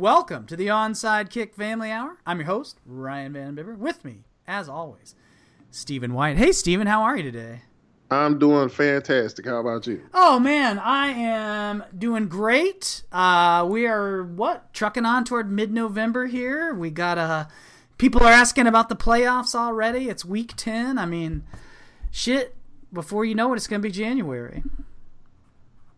welcome to the Onside Kick Family Hour. I'm your host, Ryan Van Bibber. With me, as always, Stephen White. Hey, Stephen, how are you today? I'm doing fantastic. How about you? Oh man, I am doing great. Uh, we are what trucking on toward mid-November here. We got uh, people are asking about the playoffs already. It's week ten. I mean, shit. Before you know it, it's gonna be January.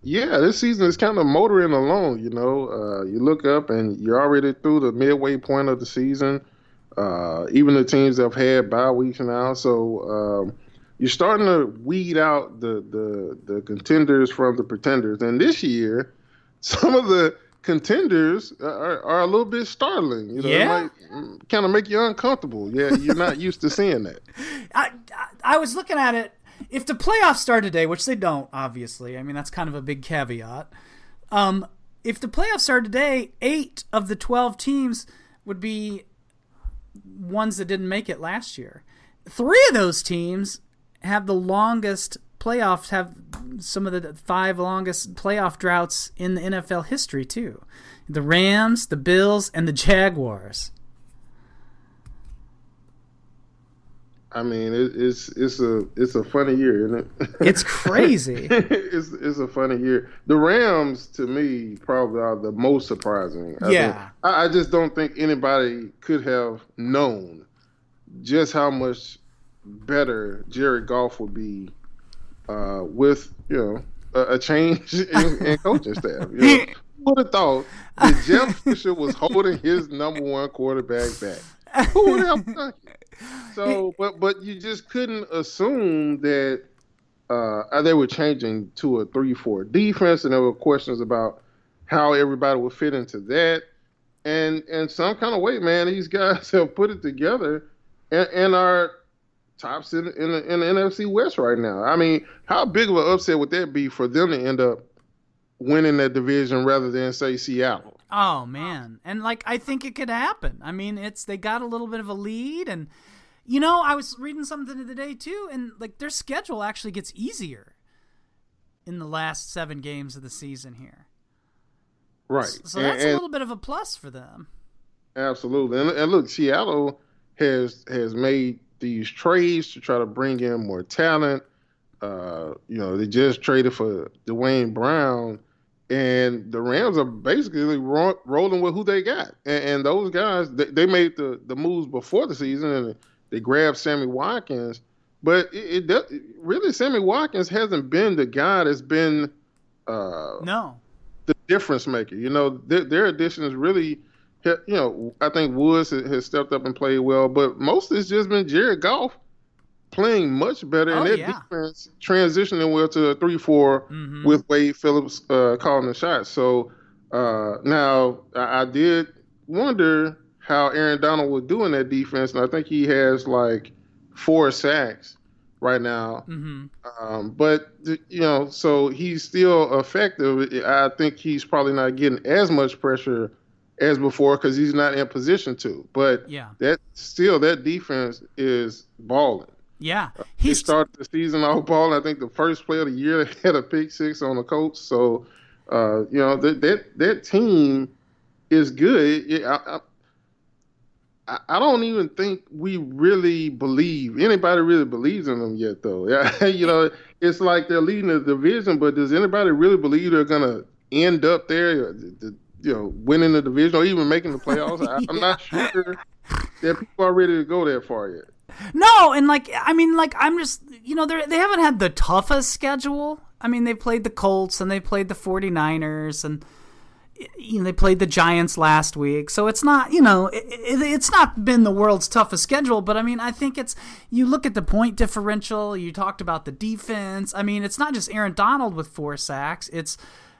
Yeah, this season is kind of motoring along. You know, uh, you look up and you're already through the midway point of the season. Uh, even the teams that have had bye weeks now, so um, you're starting to weed out the, the the contenders from the pretenders. And this year, some of the contenders are, are a little bit startling. You know, yeah. kind of make you uncomfortable. Yeah, you're not used to seeing that. I, I I was looking at it if the playoffs start today, which they don't, obviously, I mean that's kind of a big caveat. Um, if the playoffs start today, eight of the twelve teams would be ones that didn't make it last year. Three of those teams have the longest playoffs, have some of the five longest playoff droughts in the NFL history too. The Rams, the Bills, and the Jaguars. I mean, it, it's it's a it's a funny year, isn't it? It's crazy. it's it's a funny year. The Rams, to me, probably are the most surprising. I yeah, I, I, just don't think anybody could have known just how much better Jared Goff would be uh, with you know a, a change in, in, coaching staff. You know, who would have thought that Jeff Fisher was holding his number one quarterback back? Who would have? So, but but you just couldn't assume that uh, they were changing to a three-four defense, and there were questions about how everybody would fit into that. And and some kind of way, man, these guys have put it together, and, and are tops in, in the, in the NFC West right now. I mean, how big of an upset would that be for them to end up winning that division rather than say Seattle? Oh man, and like I think it could happen. I mean, it's they got a little bit of a lead, and you know, I was reading something today too, and like their schedule actually gets easier in the last seven games of the season here. Right. So, that's and, a little bit of a plus for them. Absolutely, and, and look, Seattle has has made these trades to try to bring in more talent. Uh, you know, they just traded for Duane Brown and the Rams are basically ro- rolling with who they got, and, and those guys they, they, made the the moves before the season, and they grabbed Sammy Watkins. But it, it really Sammy Watkins hasn't been the guy that's been uh, no the difference maker. You know, their, their addition is really, you know, I think Woods has stepped up and played well, but most it's just been Jared Goff playing much better, oh, and their yeah. defense transitioning well to a 3 4 mm-hmm. with Wade Phillips uh, calling the shots. So uh, now I, I, did wonder how Aaron Donald would do in that defense, and I think he has like four sacks right now. Mm-hmm. Um, but you know, so he's still effective. I think he's probably not getting as much pressure as before because he's not in position to. But yeah, that still that defense is balling. Yeah, he started the season off ball. I think the first play of the year they had a pick six on the coach. So, uh, you know that that that team is good. It, I, I, I, don't even think we really believe anybody really believes in them yet, though. Yeah, you know, it's like they're leading the division, but does anybody really believe they're gonna end up there? You know, winning the division or even making the playoffs? I, am not sure that people are ready to go that far yet. No, and like I mean, like I'm just you know they they haven't had the toughest schedule. I mean, they played the Colts and they played the 49ers and you know they played the Giants last week. So it's not you know it, it, it's not been the world's toughest schedule. But I mean, I think it's you look at the point differential. You talked about the defense. I mean, it's not just Aaron Donald with four sacks. It's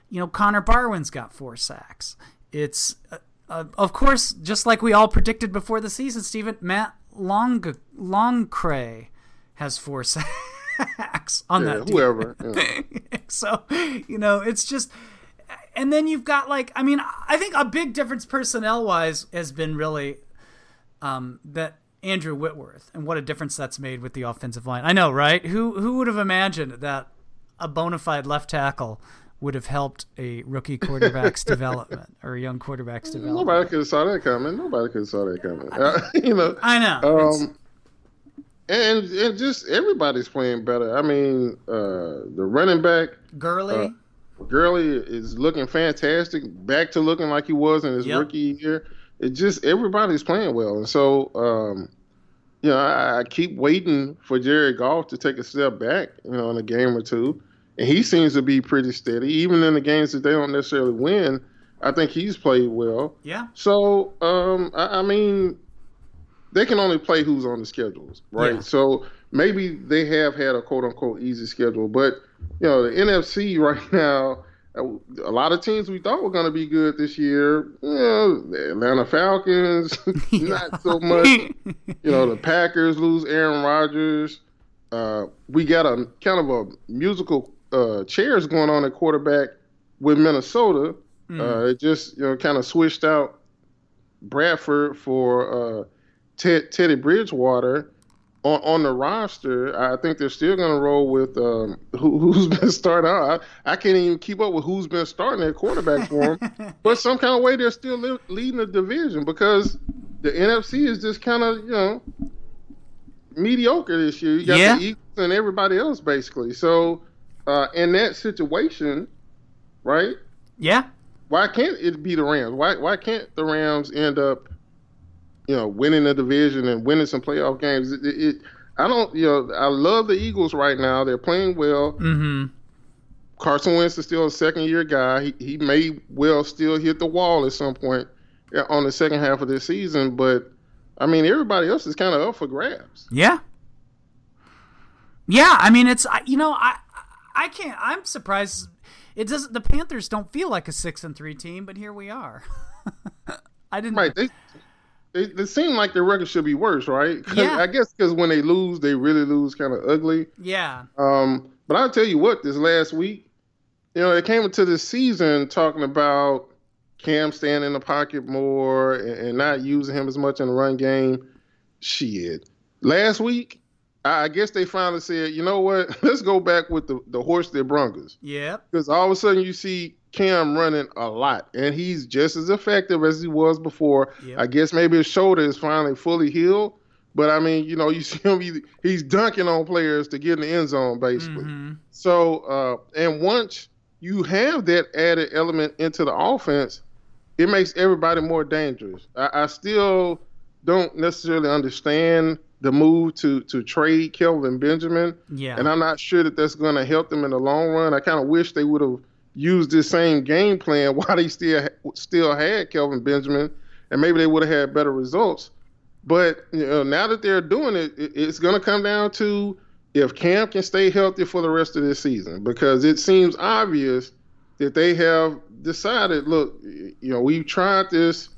you know Connor Barwin's got four sacks. It's uh, uh, of course just like we all predicted before the season, Stephen Matt Long Longacre has four sacks on yeah, that. Whoever. Yeah. so you know, it's just, and then you've got like, I mean, I think a big difference personnel wise has been really um, that Andrew Whitworth and what a difference that's made with the offensive line. I know, right? Who who would have imagined that a bona fide left tackle would have helped a rookie quarterback's development or a young quarterback's development. Nobody could have saw that coming. Nobody could have saw that coming. Uh, you know. I know. Um, and and just everybody's playing better. I mean, uh, the running back Gurley. Uh, Gurley is looking fantastic. Back to looking like he was in his Yep. rookie year. It just everybody's playing well, and so um, you know I, I keep waiting for Jared Goff to take a step back, you know, in a game or two, and he seems to be pretty steady, even in the games that they don't necessarily win. I think he's played well. yeah. So, um, I, I mean, they can only play who's on the schedules, right? Yeah. So maybe they have had a quote unquote easy schedule, but you know, the NFC right now, a lot of teams we thought were going to be good this year, you know, the Atlanta Falcons, not so much. You know, the Packers lose Aaron Rodgers. Uh, we got a kind of a musical uh, chairs going on at quarterback with Minnesota. Uh, it just you know kind of switched out Bradford for uh, Ted, Teddy Bridgewater on on the roster. I think they're still going to roll with um, who, who's been starting out. I, I can't even keep up with who's been starting at quarterback for them. but some kind of way they're still li- leading the division because the NFC is just kind of you know mediocre this year. You got Yeah. the Eagles and everybody else basically. So uh, in that situation, right? yeah. why can't it be the Rams? Why why can't the Rams end up, you know, winning the division and winning some playoff games? It, it, it- I don't, you know, I love the Eagles right now. They're playing well. Mm-hmm. Carson Wentz is still a second year guy. He he may well still hit the wall at some point on the second half of this season, but I mean everybody else is kind of up for grabs. Yeah. Yeah, I mean it's you know I I can't I'm surprised it doesn't the Panthers don't feel like a 6 and 3 team but here we are. I didn't Right? They they, they seem like their record should be worse, right? Yeah. I guess because when they lose, they really lose kind of ugly. Yeah. Um, but I'll tell you what, this last week, you know, it came into the season talking about Cam staying in the pocket more and, and not using him as much in the run game. Shit. Last week, I guess they finally said, you know what? Let's go back with the, the horse that brung us. Yep. Because all of a sudden you see Cam running a lot, and he's just as effective as he was before. Yep. I guess maybe his shoulder is finally fully healed. But I mean, you know, you see him, he, he's dunking on players to get in the end zone, basically. Mhm. So, uh, and once you have that added element into the offense, it makes everybody more dangerous. I, I still don't necessarily understand the move to to trade Kelvin Benjamin, Yeah. and I'm not sure that that's going to help them in the long run. I kind of wish they would have used this same game plan while they still still had Kelvin Benjamin, and maybe they would have had better results. But you know, now that they're doing it, it it's going to come down to if Cam can stay healthy for the rest of this season, because it seems obvious that they have decided, look, you know, we've tried this,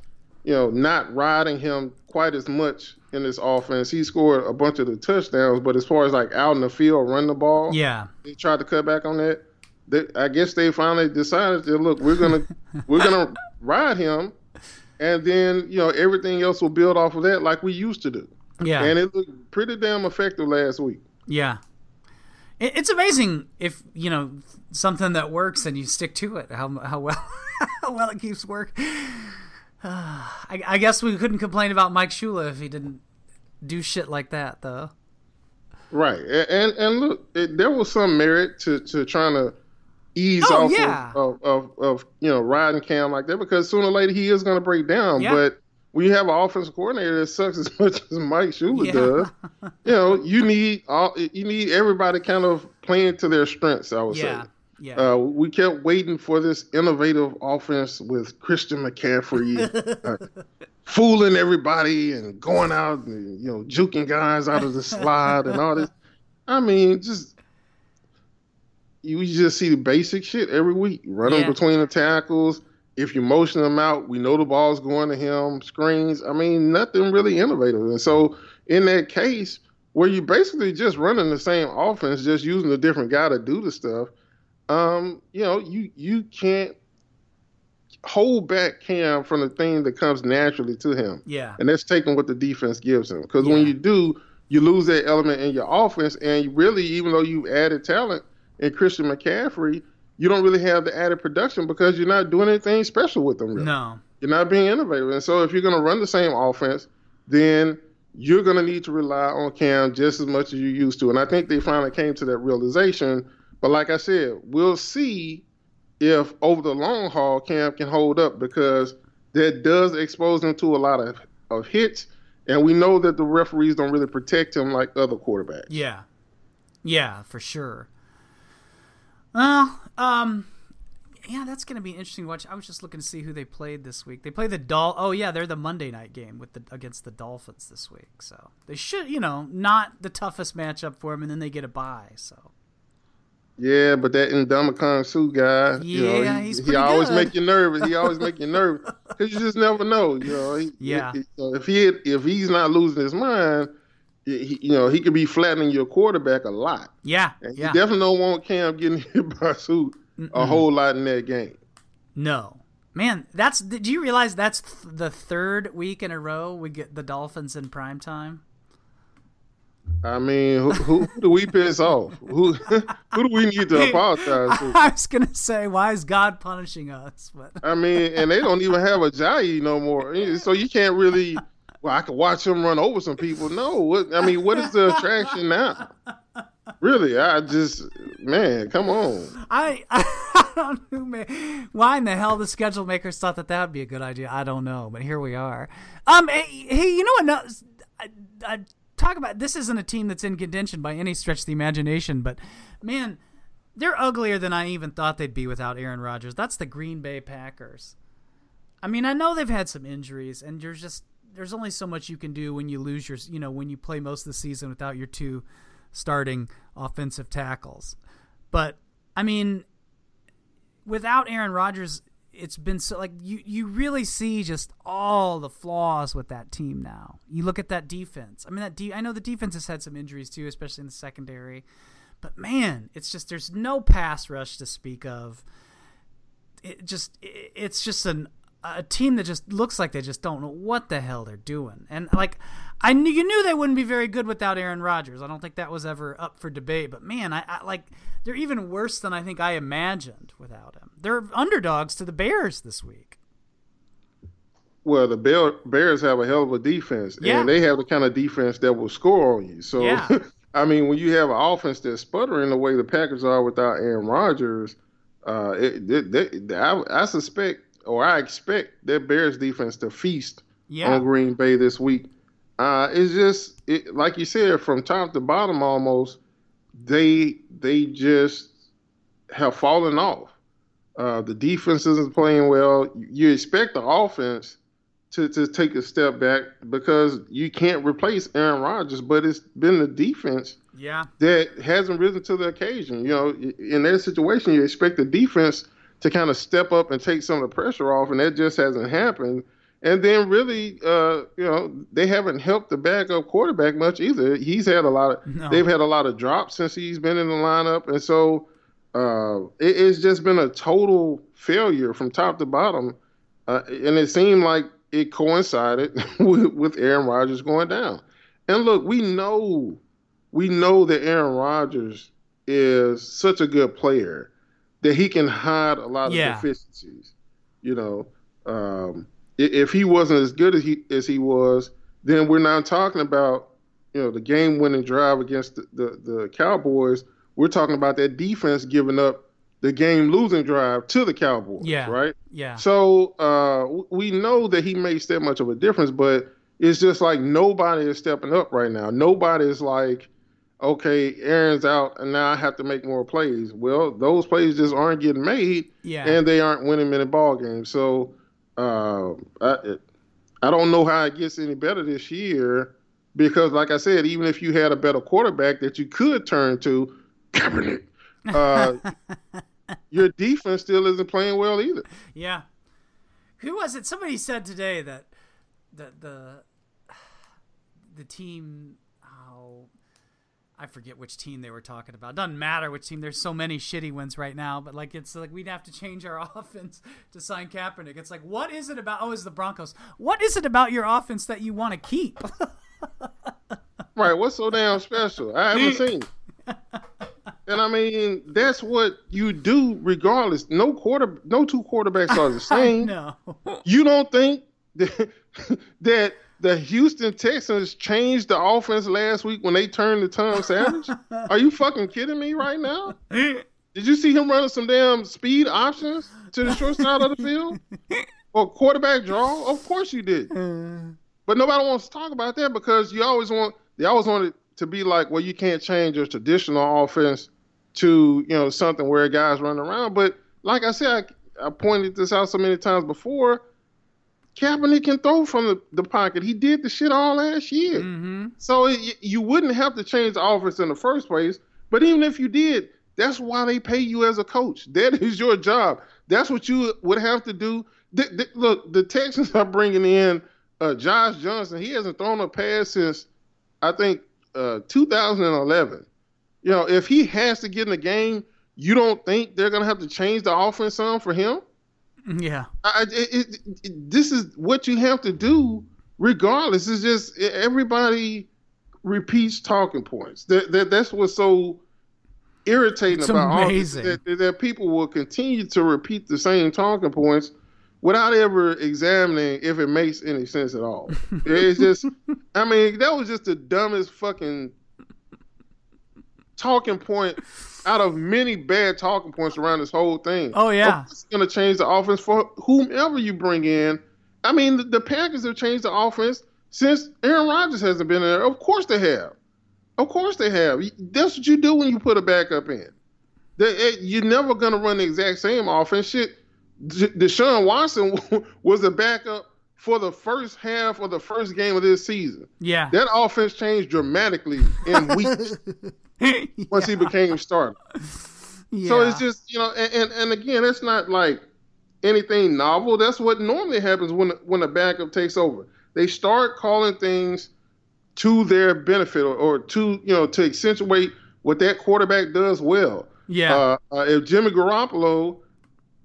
you know, not riding him quite as much in this offense. He scored a bunch of the touchdowns, but as far as like out in the field, run the ball, Yeah. they tried to cut back on that. They, I guess they finally decided that look, we're gonna we're gonna ride him, and then you know everything else will build off of that like we used to do. Yeah. And it looked pretty damn effective last week. Yeah. It, it's amazing if, you know, something that works and you stick to it, how, how well how well it keeps working. I, I guess we couldn't complain about Mike Shula if he didn't do shit like that, though. Right, A- and and look, it, there was some merit to, to trying to ease Oh, off yeah. of, of, of, of you know riding Cam like that because sooner or later he is going to break down. Yeah. But when you have an offensive coordinator that sucks as much as Mike Shula Yeah. does, you know you need all you need everybody kind of playing to their strengths. I would Yeah. say. Yeah. Uh, we kept waiting for this innovative offense with Christian McCaffrey uh, fooling everybody and going out and you know juking guys out of the slide and all this. I mean, just you just see the basic shit every week, running Yeah. between the tackles. If you motion them out, we know the ball's going to him. Screens. I mean, nothing really innovative. And so, in that case, where you basically just running the same offense, just using a different guy to do the stuff, um, you know, you you can't hold back Cam from the thing that comes naturally to him, yeah. and that's taking what the defense gives him. Because when you do, you lose that element in your offense, and really, even though you've added talent in Christian McCaffrey, you don't really have the added production because you're not doing anything special with them. Really. No, you're not being innovative. And so if you're going to run the same offense, then you're going to need to rely on Cam just as much as you used to. And I think they finally came to that realization. But like I said, we'll see if over the long haul Cam can hold up because that does expose him to a lot of, of hits. And we know that the referees don't really protect him like other quarterbacks. Yeah. Yeah, for sure. Well, um, yeah, that's going to be interesting to watch. I was just looking to see who they played this week. They play the Dol. Oh yeah, they're the Monday night game with the against the Dolphins this week. So they should, you know, not the toughest matchup for them, and then they get a bye. So. Yeah, but that Ndamukong Suh guy, yeah, you know, he, he always good. make you nervous. He always make you nervous because you just never know. You know, he, yeah. He, if he if he's not losing his mind, he, you know, he could be flattening your quarterback a lot. Yeah, and yeah. You definitely don't want Cam getting hit by Mm-mm. a whole lot in that game. No, man, that's. Did you realize that's th- the third week in a row we get the Dolphins in prime time? I mean, who, who, do we piss off? Who who do we need to apologize to? I was gonna say, why is God punishing us? But I mean, and they don't even have Ajayi no more, so you can't really. Well, I could watch him run over some people. No, what, I mean, what is the attraction now? Really, I just man, come on. I I don't know man. why in the hell the schedule makers thought that that would be a good idea. I don't know, but here we are. Um, hey, hey you know what? No, I, I talk about this isn't a team that's in contention by any stretch of the imagination, but man, they're uglier than I even thought they'd be without Aaron Rodgers. That's the Green Bay Packers. I mean, I know they've had some injuries, and you're just there's only so much you can do when you lose your, you know, when you play most of the season without your two starting offensive tackles. But I mean, without Aaron Rodgers, it's been so like you you really see just all the flaws with that team now. You look at that defense. I mean that de- I know the defense has had some injuries too, especially in the secondary. But man, it's just there's no pass rush to speak of. It just it, it's just an a team that just looks like they just don't know what the hell they're doing. And like I knew you knew they wouldn't be very good without Aaron Rodgers. I don't think that was ever up for debate. But man, I, I like they're even worse than I think I imagined without him. They're underdogs to the Bears this week. Well, the Bears have a hell of a defense, yeah. and they have the kind of defense that will score on you. So, yeah. I mean, when you have an offense that's sputtering the way the Packers are without Aaron Rodgers, uh, it, it, it, I, I suspect or I expect that Bears defense to feast yeah. on Green Bay this week. Uh, it's just it, like you said, from top to bottom, almost they they just have fallen off. Uh, the defense isn't playing well. You expect the offense to, to take a step back because you can't replace Aaron Rodgers, but it's been the defense yeah. that hasn't risen to the occasion. You know, in that situation, you expect the defense to kind of step up and take some of the pressure off, and that just hasn't happened. And then really, uh, you know, they haven't helped the backup quarterback much either. He's had a lot of, no. they've had a lot of drops since he's been in the lineup, and so uh, it, it's just been a total failure from top to bottom. Uh, and it seemed like it coincided with, with Aaron Rodgers going down. And look, we know, we know that Aaron Rodgers is such a good player that he can hide a lot of yeah. deficiencies. You know, um, if he wasn't as good as he as he was, then we're not talking about you know the game-winning drive against the, the, the Cowboys. We're talking about that defense giving up the game-losing drive to the Cowboys. Yeah. Right. Yeah. So uh, we know that he makes that much of a difference, but it's just like nobody is stepping up right now. Nobody is like okay, Aaron's out, and now I have to make more plays. Well, those plays just aren't getting made, yeah. and they aren't winning many ball games. So uh, I, I don't know how it gets any better this year because, like I said, even if you had a better quarterback that you could turn to, Kaepernick, uh, your defense still isn't playing well either. Yeah. Who was it? Somebody said today that the the the team I forget which team they were talking about. Doesn't matter which team. There's so many shitty ones right now, but like it's like we'd have to change our offense to sign Kaepernick. It's like what is it about? Oh, it's the Broncos. What is it about your offense that you want to keep? right. What's so damn special? I haven't seen. And I mean, that's what you do regardless. No quarter, no two quarterbacks are the same. No. You don't think that, that the Houston Texans changed the offense last week when they turned to Tom Savage? Are you fucking kidding me right now? Did you see him running some damn speed options to the short side of the field? Or quarterback draw? Of course you did. But nobody wants to talk about that because you always want they always want it to be like, well, you can't change your traditional offense to you know something where guys run around. But like I said, I, I pointed this out so many times before. Kaepernick can throw from the, the pocket. He did the shit all last year. Mm-hmm. So it, you wouldn't have to change the offense in the first place. But even if you did, that's why they pay you as a coach. That is your job. That's what you would have to do. The, the, look, the Texans are bringing in uh, Josh Johnson. He hasn't thrown a pass since I think uh, 2011. You know, if he has to get in the game, you don't think they're gonna have to change the offense some for him? Yeah. I, it, it, it, this is what you have to do, regardless. It's just everybody repeats talking points. That, that that's what's so irritating It's about amazing. all this, that, that people will continue to repeat the same talking points without ever examining if it makes any sense at all. it's just, I mean, that was just the dumbest fucking talking point out of many bad talking points around this whole thing. Oh, yeah. It's going to change the offense for whomever you bring in. I mean, the, the Packers have changed the offense since Aaron Rodgers hasn't been there. Of course they have. Of course they have. That's what you do when you put a backup in. The, it, eh, you're never going to run the exact same offense. Shit, Deshaun Watson was a backup for the first half of the first game of this season. Yeah. That offense changed dramatically in weeks once he became starter. yeah. So it's just you know, and, and, and again, it's not like anything novel. That's what normally happens when when a backup takes over. They start calling things to their benefit or, or to you know to accentuate what that quarterback does well. yeah. Uh, uh, if Jimmy Garoppolo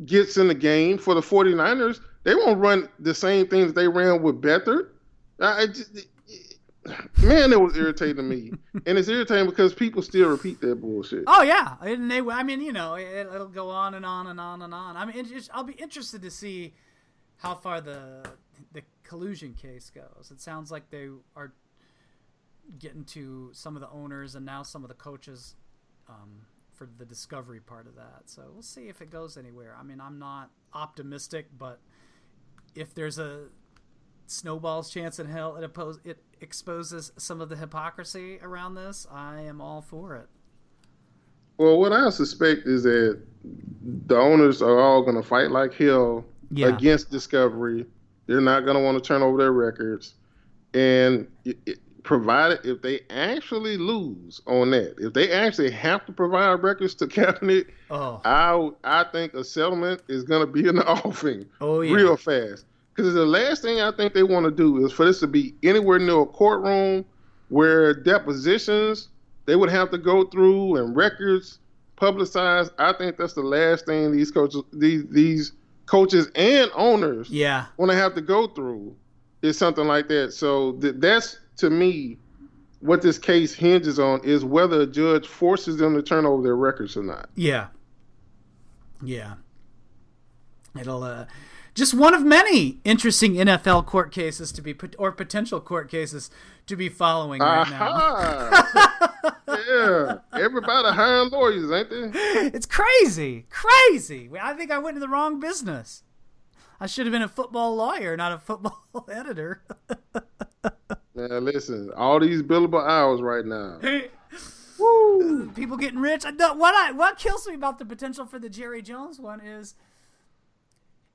gets in the game for the 49ers, they won't run the same things they ran with Beathard. I, I just, man, it was irritating to me, and it's irritating because people still repeat that bullshit. Oh yeah, and they. I mean, you know, it, it'll go on and on and on and on. I mean, I'll be interested to see how far the the collusion case goes. It sounds like they are getting to some of the owners and now some of the coaches um, for the discovery part of that. So we'll see if it goes anywhere. I mean, I'm not optimistic, but if there's a snowball's chance in hell it, oppose, it exposes some of the hypocrisy around this, I am all for it. Well, what I suspect is that the owners are all going to fight like hell Yeah. against Discovery. They're not going to want to turn over their records, and it, it, provided if they actually lose on that, if they actually have to provide records to Kaepernick, Oh, I I think a settlement is going to be in the offing oh yeah. real fast. Because the last thing I think they want to do is for this to be anywhere near a courtroom where depositions they would have to go through and records publicized. I think that's the last thing these coaches, these these coaches and owners Yeah. want to have to go through is something like that. So th- that's to me what this case hinges on is whether a judge forces them to turn over their records or not. Yeah. Yeah. It'll uh just one of many interesting NFL court cases to be put or potential court cases to be following right now. Aha! yeah, everybody hiring lawyers, ain't they? It's crazy. Crazy. I think I went into the wrong business. I should have been a football lawyer, not a football editor. Now listen, all these billable hours right now. Woo! People getting rich. What I what kills me about the potential for the Jerry Jones one is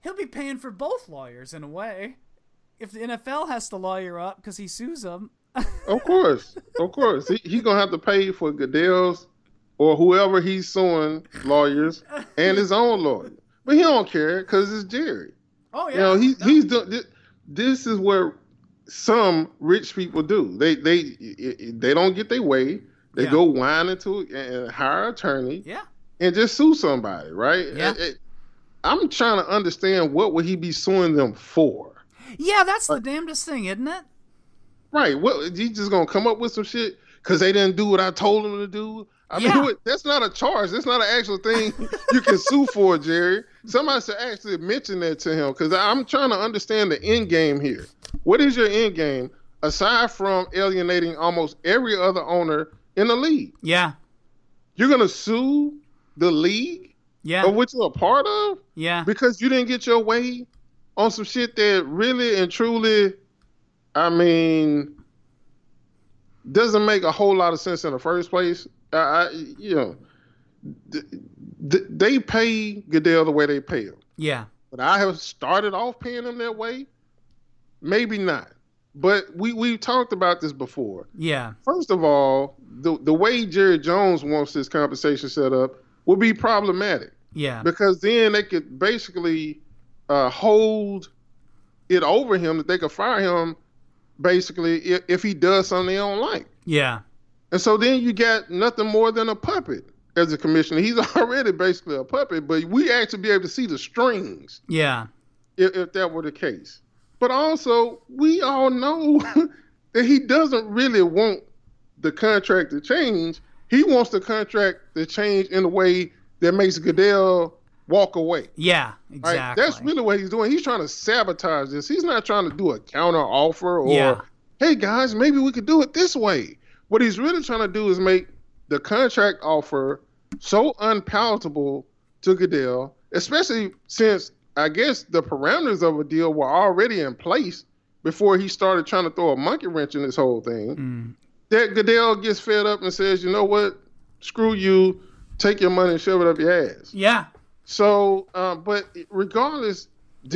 he'll be paying for both lawyers in a way. If the NFL has to lawyer up because he sues them, Of course, of course, he, he's gonna have to pay for Goodell's or whoever he's suing lawyers and his own lawyer, but he don't care because it's Jerry. oh yeah, You know, he, he's doing this, this is where some rich people do. They they they don't get their way. They Yeah. go whine into and hire an attorney yeah, and just sue somebody, right? Yeah. It- I'm trying to understand what would he be suing them for? yeah. That's the damnedest thing, isn't it? Right? What he just gonna come up with some shit because they didn't do what I told them to do? I Yeah. mean, what- that's not a charge. That's not an actual thing you can sue for, Jerry. Somebody should actually mention that to him because I'm trying to understand the end game here. What is your end game aside from alienating almost every other owner in the league? Yeah. You're gonna sue the league Yeah. of which you're a part of Yeah. because you didn't get your way on some shit that really and truly, I mean, doesn't make a whole lot of sense in the first place. I, I you know, th- th- they pay Goodell the way they pay him. Yeah. But I have started off paying him that way. Maybe not. But we we talked about this before. Yeah. First of all, the the way Jerry Jones wants this compensation set up would be problematic Yeah. because then they could basically uh, hold it over him that they could fire him basically if, if he does something they don't like. Yeah. And so then you got nothing more than a puppet as a commissioner. He's already basically a puppet, but we actually be able to see the strings Yeah. if, if that were the case. But also, we all know that he doesn't really want the contract to change. He wants the contract to change in a way that makes Goodell walk away. Yeah. Right? Exactly. That's really what he's doing. He's trying to sabotage this. He's not trying to do a counter offer or, Yeah. hey guys, maybe we could do it this way. What he's really trying to do is make the contract offer so unpalatable to Goodell, especially since I guess the parameters of a deal were already in place before he started trying to throw a monkey wrench in this whole thing. Mm. That Goodell gets fed up and says, you know what? Screw you. Take your money and shove it up your ass. Yeah. So, uh, but regardless,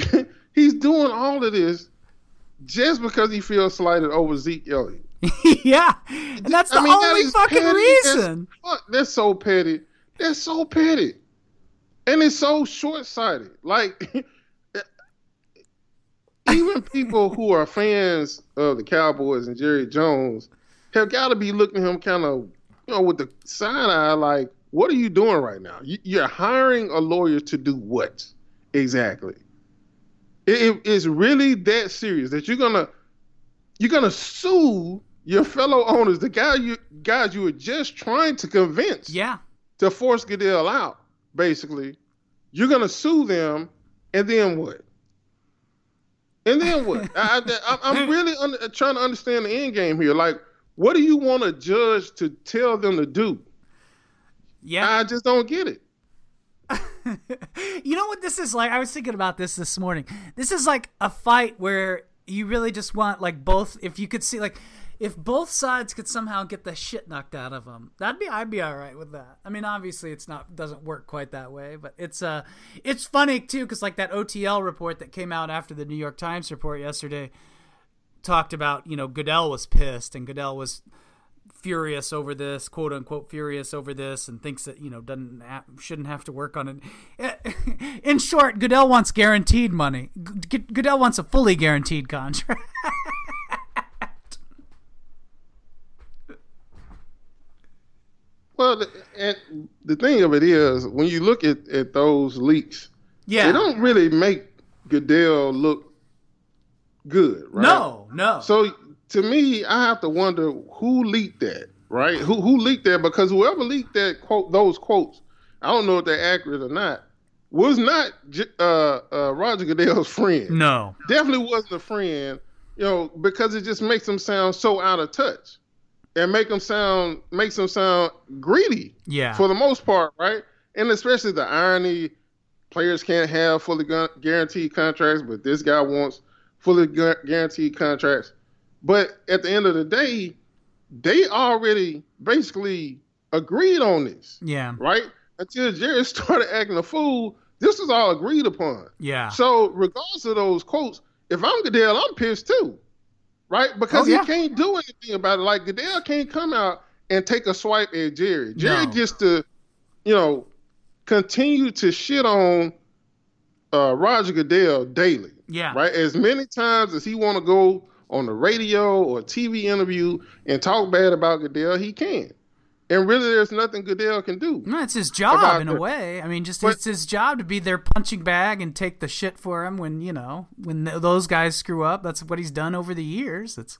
he's doing all of this just because he feels slighted over Zeke Elliott. yeah. And that's the I mean, that only is fucking petty as reason. fuck. That's so petty. That's so petty. And it's so short sighted. Like, even people who are fans of the Cowboys and Jerry Jones have got to be looking at him kind of, you know, with the side eye, like, what are you doing right now? You- You're hiring a lawyer to do what exactly? It, it- it's really that serious that you're gonna you're gonna sue your fellow owners, the guy you guys you were just trying to convince Yeah. to force Goodell out, basically. You're gonna sue them, and then what? And then what? I, I, I'm really under, trying to understand the end game here. Like, what do you want a judge to tell them to do? Yeah. I just don't get it. you know what this is like? I was thinking about this this morning. This is like a fight where you really just want like both. If you could see like. If both sides could somehow get the shit knocked out of them, that'd be I'd be all right with that. I mean, obviously it's not doesn't work quite that way, but it's uh it's funny too because like that OTL report that came out after the New York Times report yesterday talked about you know Goodell was pissed and Goodell was furious over this, quote unquote furious over this, and thinks that you know doesn't ha- shouldn't have to work on it. In short, Goodell wants guaranteed money. G- Goodell wants a fully guaranteed contract. Well, the, and the thing of it is, when you look at, at those leaks, yeah. they don't really make Goodell look good, right? No, no. So to me, I have to wonder who leaked that, right? Who who leaked that? Because whoever leaked that quote, those quotes, I don't know if they're accurate or not, was not uh, uh, Roger Goodell's friend. no. Definitely wasn't a friend, you know, because it just makes them sound so out of touch, and make them sound makes them sound greedy Yeah. for the most part, right? And especially the irony, players can't have fully guaranteed contracts, but this guy wants fully guaranteed contracts. But at the end of the day, they already basically agreed on this, yeah. right? Until Jerry started acting a fool, this was all agreed upon. Yeah. So regardless of those quotes, if I'm Goodell, I'm pissed too, right? Because Oh, yeah. he can't do anything about it. Like Goodell can't come out and take a swipe at Jerry. Jerry No. gets to, you know, continue to shit on uh, Roger Goodell daily, Yeah. right? As many times as he want to go on the radio or TV interview and talk bad about Goodell, he can. And really, there's nothing Goodell can do. No, it's his job in a way. I mean, just But- it's his job to be their punching bag and take the shit for him when you know when th- those guys screw up. That's what he's done over the years. It's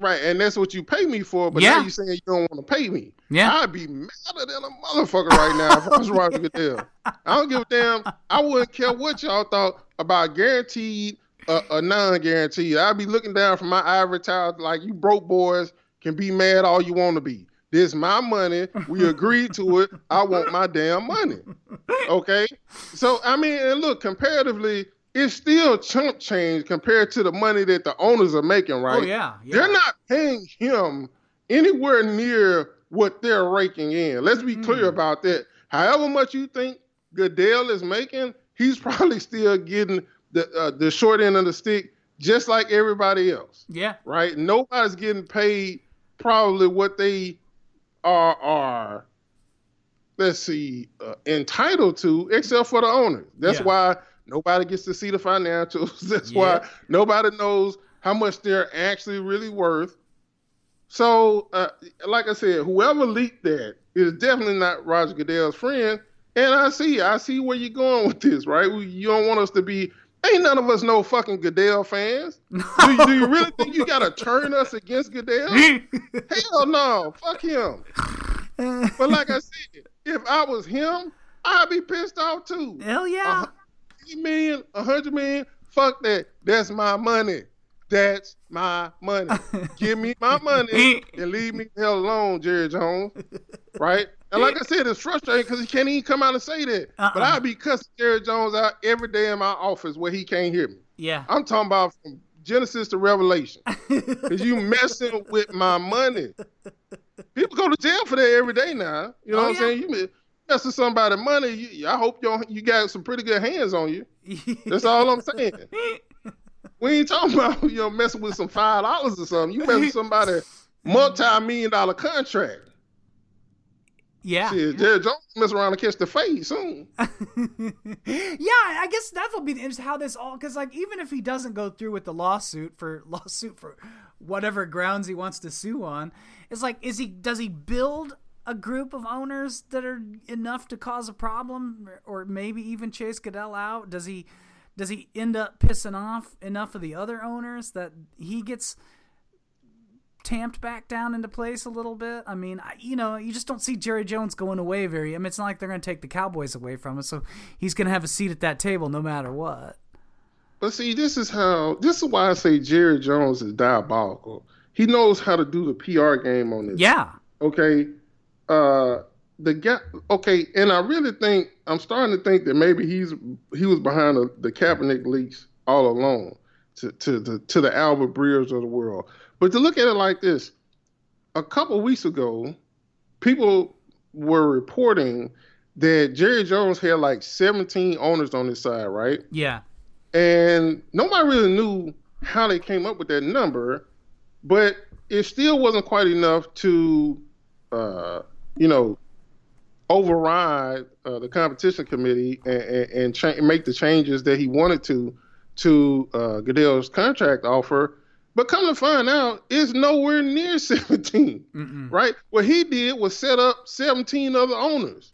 Right, and that's what you pay me for, but Yeah. now you're saying you don't want to pay me. Yeah. I'd be madder than a motherfucker right now if I was Roger Goodell. I don't give a damn. I wouldn't care what y'all thought about guaranteed uh, or non-guarantee. I'd be looking down from my ivory tower like you broke boys can be mad all you want to be. This my money. We agreed to it. I want my damn money. Okay. So I mean, and look, comparatively, it's still chump change compared to the money that the owners are making, right? Oh yeah. yeah. They're not paying him anywhere near what they're raking in. Let's be clear Mm. about that. However much you think Goodell is making, he's probably still getting the uh, the short end of the stick, just like everybody else, Yeah. right? Nobody's getting paid probably what they are are. Let's see, uh, entitled to, except for the owners. That's Yeah. why nobody gets to see the financials. That's Yeah. why nobody knows how much they're actually really worth. So, uh, like I said, whoever leaked that is definitely not Roger Goodell's friend. And I see, I see where you're going with this, right? You don't want us to be. Ain't none of us no fucking Goodell fans. Do, you- do you really think you gotta turn us against Goodell? Hell no, fuck him. But like I said, if I was him, I'd be pissed off too. Hell yeah. A fifty million, a hundred million, fuck that. That's my money. That's my money. Give me my money and leave me the hell alone, Jerry Jones. Right? And like I said, it's frustrating because he can't even come out and say that. Uh-uh. But I'd be cussing Jerry Jones out every day in my office where he can't hear me. yeah. I'm talking about from Genesis to Revelation. Because you messing with my money. People go to jail for that every day now. You know Oh, what I'm yeah. saying? You messing with somebody's money. You, I hope you you got some pretty good hands on you. That's all I'm saying. We ain't talking about you know messing with some five dollars or something. You messing with somebody multi-million dollar contract. yeah. Shit, Jerry Jones mess around and catch the fade soon. yeah, I guess that'll be the is how this all because like even if he doesn't go through with the lawsuit for lawsuit for whatever grounds he wants to sue on, it's like is he does he build a group of owners that are enough to cause a problem or maybe even chase Goodell out? Does he does he end up pissing off enough of the other owners that he gets tamped back down into place a little bit. I mean, I, you know, you just don't see Jerry Jones going away very. I mean, it's not like they're going to take the Cowboys away from us, so he's going to have a seat at that table no matter what. But see, this is how this is why I say Jerry Jones is diabolical. He knows how to do the PR game on this. Yeah, Okay. Uh the guy okay, and I really think I'm starting to think that maybe he's he was behind the, the Kaepernick leaks all along to to the to the Albert Breers of the world. But to look at it like this, a couple weeks ago, people were reporting that Jerry Jones had like 17 owners on his side, right? yeah, and nobody really knew how they came up with that number, but it still wasn't quite enough to, uh, you know, override uh, the competition committee and, and, and cha- make the changes that he wanted to to uh, Goodell's contract offer. But come to find out, it's nowhere near 17, Mm-mm. right? What he did was set up 17 other owners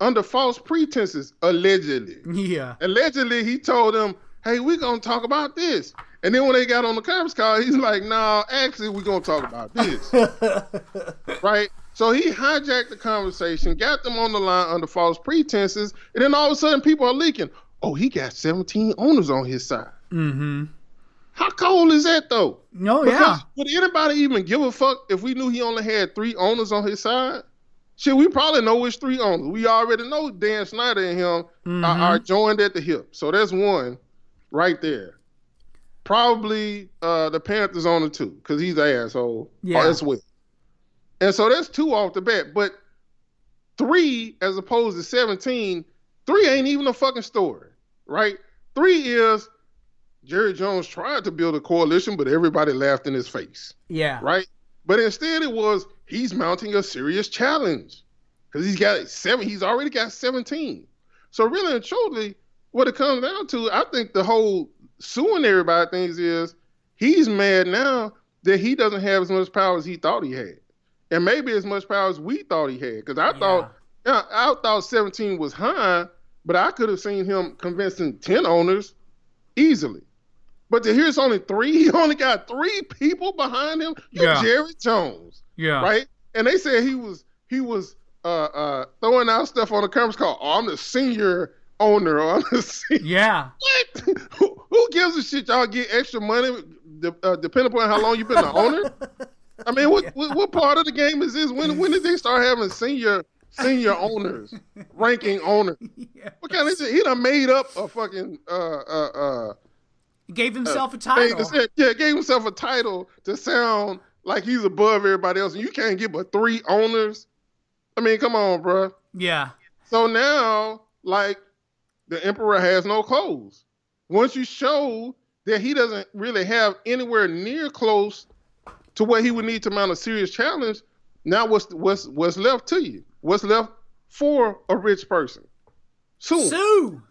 under false pretenses, allegedly yeah, allegedly he told them, "Hey, we're gonna talk about this." And then when they got on the conference call, he's like, "No, actually, we're gonna talk about this." right? So he hijacked the conversation, got them on the line under false pretenses, and then all of a sudden, people are leaking. Oh, he got 17 owners on his side. mm-hmm. How cold is that, though? No, Because yeah, would anybody even give a fuck if we knew he only had three owners on his side? Shit, we probably know which three owners. We already know Dan Snyder and him Mhm. are, are joined at the hip. So that's one right there. Probably uh, the Panthers owner too, because he's an asshole Yeah. as well. And so that's two off the bat. But three, as opposed to 17, three ain't even a fucking story, right? Three is Jerry Jones tried to build a coalition, but everybody laughed in his face, yeah, right? But instead, it was he's mounting a serious challenge because he's got seven. He's already got seventeen. So really and truly, what it comes down to, I think the whole suing everybody things is he's mad now that he doesn't have as much power as he thought he had, and maybe as much power as we thought he had. Because I Yeah. thought, yeah, I thought seventeen was high, but I could have seen him convincing ten owners easily. But to hear it's only three, he only got three people behind him. You Yeah. Jerry Jones, Yeah. right? And they said he was he was uh uh throwing out stuff on the conference call. Oh, I'm the senior owner. Or I'm the senior. Yeah. What? who, who gives a shit? Y'all get extra money de- uh, depending upon how long you've been the owner. I mean, what, what what part of the game is this? When when did they start having senior senior owners, ranking owners? yeah. What kind of? He done made up a fucking uh uh uh. Gave himself a title. yeah, gave himself a title to sound like he's above everybody else, and you can't get but three owners. I mean, come on, bruh. Yeah. So now, like, the emperor has no clothes. Once you show that he doesn't really have anywhere near close to what he would need to mount a serious challenge, now what's what's what's left to you? What's left for a rich person? Sue. Sue.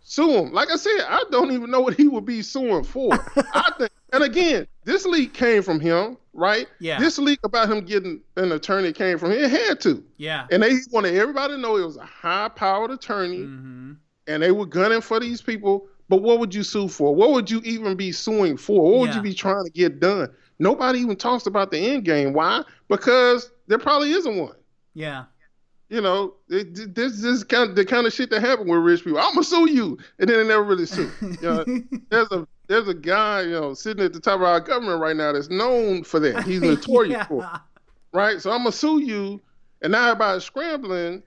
Sue him. Like I said, I don't even know what he would be suing for. I think, and again, this leak came from him, right? Yeah. This leak about him getting an attorney came from him. It had to. Yeah. And they wanted everybody to know it was a high powered attorney Mm-hmm. and they were gunning for these people. But what would you sue for? What would you even be suing for? What would Yeah. you be trying to get done? Nobody even talks about the end game. Why? Because there probably isn't one. Yeah. You know, it, this is kind of the kind of shit that happen with rich people. I'm gonna sue you, and then they never really sue. You know, there's a there's a guy you know sitting at the top of our government right now that's known for that. He's notorious yeah. for it right? So I'm gonna sue you, and now everybody's scrambling.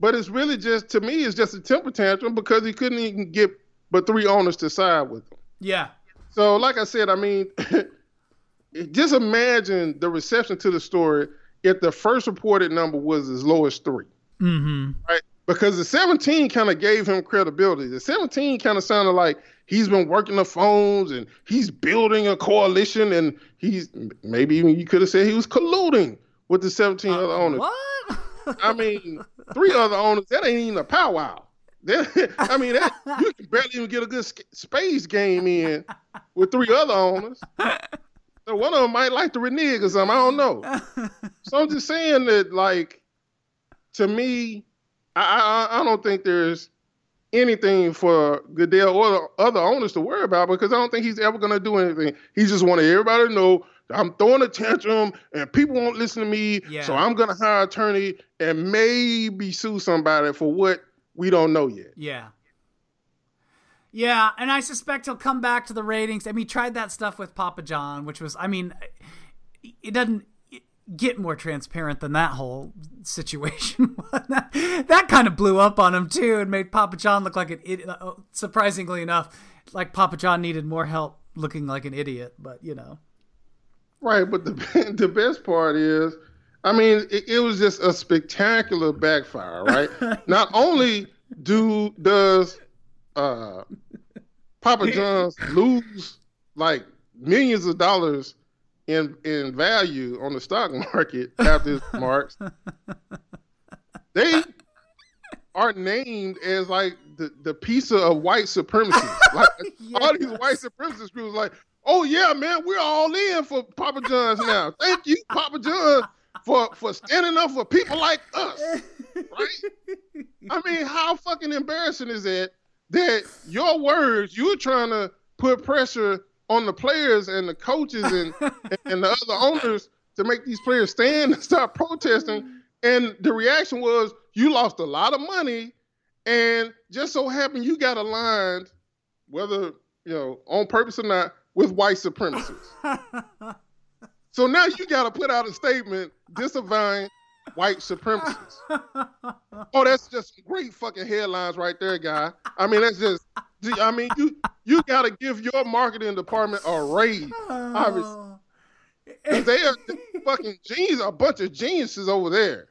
But it's really just to me, it's just a temper tantrum because he couldn't even get but three owners to side with him. Yeah. So, like I said, I mean, just imagine the reception to the story if the first reported number was as low as three, Mm-hmm. right? Because the 17 kind of gave him credibility. The 17 kind of sounded like he's been working the phones and he's building a coalition and he's maybe even you could have said he was colluding with the 17 other owners. What? I mean, three other owners, that ain't even a powwow. That, I mean, that, you can barely even get a good space game in with three other owners. So one of them might like to renege or something. I don't know. So I'm just saying that, like, to me, I, I, I don't think there's anything for Goodell or the other owners to worry about because I don't think he's ever going to do anything. He just wanted everybody to know I'm throwing a tantrum and people won't listen to me. Yeah. So I'm going to hire an attorney and maybe sue somebody for what we don't know yet. Yeah. Yeah, and I suspect he'll come back to the ratings. I mean, he tried that stuff with Papa John, which was, I mean, it doesn't get more transparent than that whole situation. that, that kind of blew up on him too, and made Papa John look like an idiot. Surprisingly enough, like Papa John needed more help looking like an idiot, but you know. Right, but the the best part is, I mean, it, it was just a spectacular backfire, right? Not only do does uh, Papa John's lose like millions of dollars in in value on the stock market after his marks, they are named as like the, the piece of white supremacy. Like all these white supremacist groups, like, oh yeah, man, we're all in for Papa John's now. Thank you, Papa John, for for standing up for people like us. Right? I mean, how fucking embarrassing is that? That your words, you're trying to put pressure on the players and the coaches and and the other owners to make these players stand and stop protesting. And the reaction was, you lost a lot of money, and just so happened you got aligned, whether you know on purpose or not, with white supremacists. so now you got to put out a statement disavowing white supremacists. oh, that's just great fucking headlines right there, guy. I mean, that's just. I mean, you you got to give your marketing department a raise. Obviously. Oh. 'Cause they are fucking genius, a bunch of geniuses over there.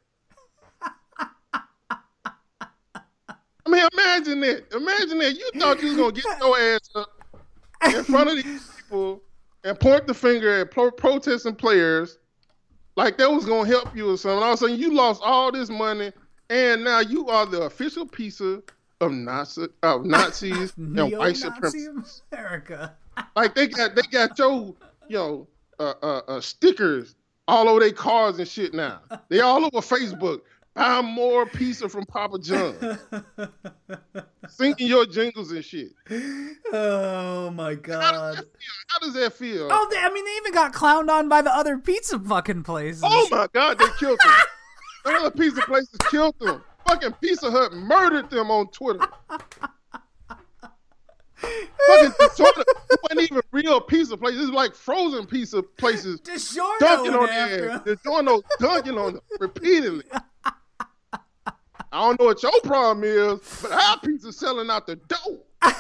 I mean, imagine that. Imagine that. You thought you was gonna get your ass up in front of these people and point the finger at pro- protesting players, like that was gonna help you or something. All of a sudden, you lost all this money, and now you are the official piece of Nazi, of Nazis and white supremacists. America. Like they got they got your you know uh, uh, uh, stickers all over their cars and shit now. They all over Facebook. Buy more pizza from Papa John. Singing your jingles and shit. Oh my god. How does that feel? Oh, they, I mean, they even got clowned on by the other pizza fucking places. Oh my god, they killed them. the other pizza places killed them. Fucking Pizza Hut murdered them on Twitter. Fucking DiGiorno, it wasn't even real pizza places. It's like frozen pizza places. DiGiorno dunking on there. him. DiGiorno dunking on them repeatedly. I don't know what your problem is, but our pizza's selling out the door.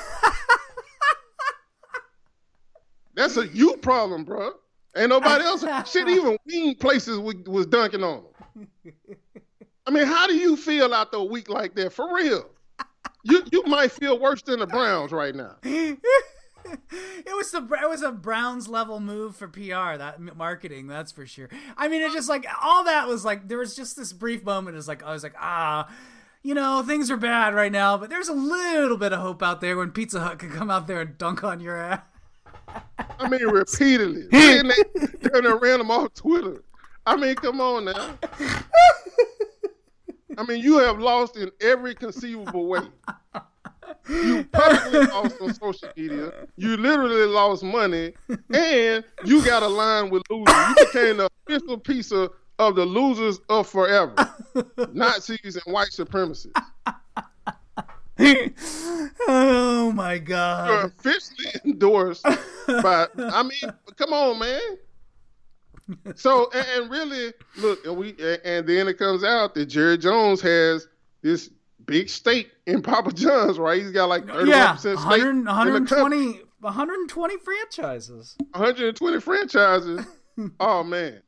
That's a you problem, bro. Ain't nobody else. Shit, even wing places was, was dunking on them. I mean, how do you feel after a week like that? For real. You you might feel worse than the Browns right now. it was the it was a Browns level move for PR that marketing that's for sure. I mean, it just like all that was like there was just this brief moment. It's like I was like ah, you know things are bad right now, but there's a little bit of hope out there when Pizza Hut could come out there and dunk on your ass. I mean, repeatedly. and they and ran them off Twitter. I mean, come on now. I mean, you have lost in every conceivable way. You publicly lost on social media. You literally lost money, and you got aligned with losers. You became the official piece of, of the losers of forever, Nazis and white supremacists. oh my god! You're officially endorsed by. I mean, come on, man. So and, and really, look, and we and then it comes out that Jerry Jones has this big stake in Papa John's, right? He's got like thirty one Yeah, percent stake 100, in the company, 120, 120 franchises. one hundred and twenty franchises. oh man.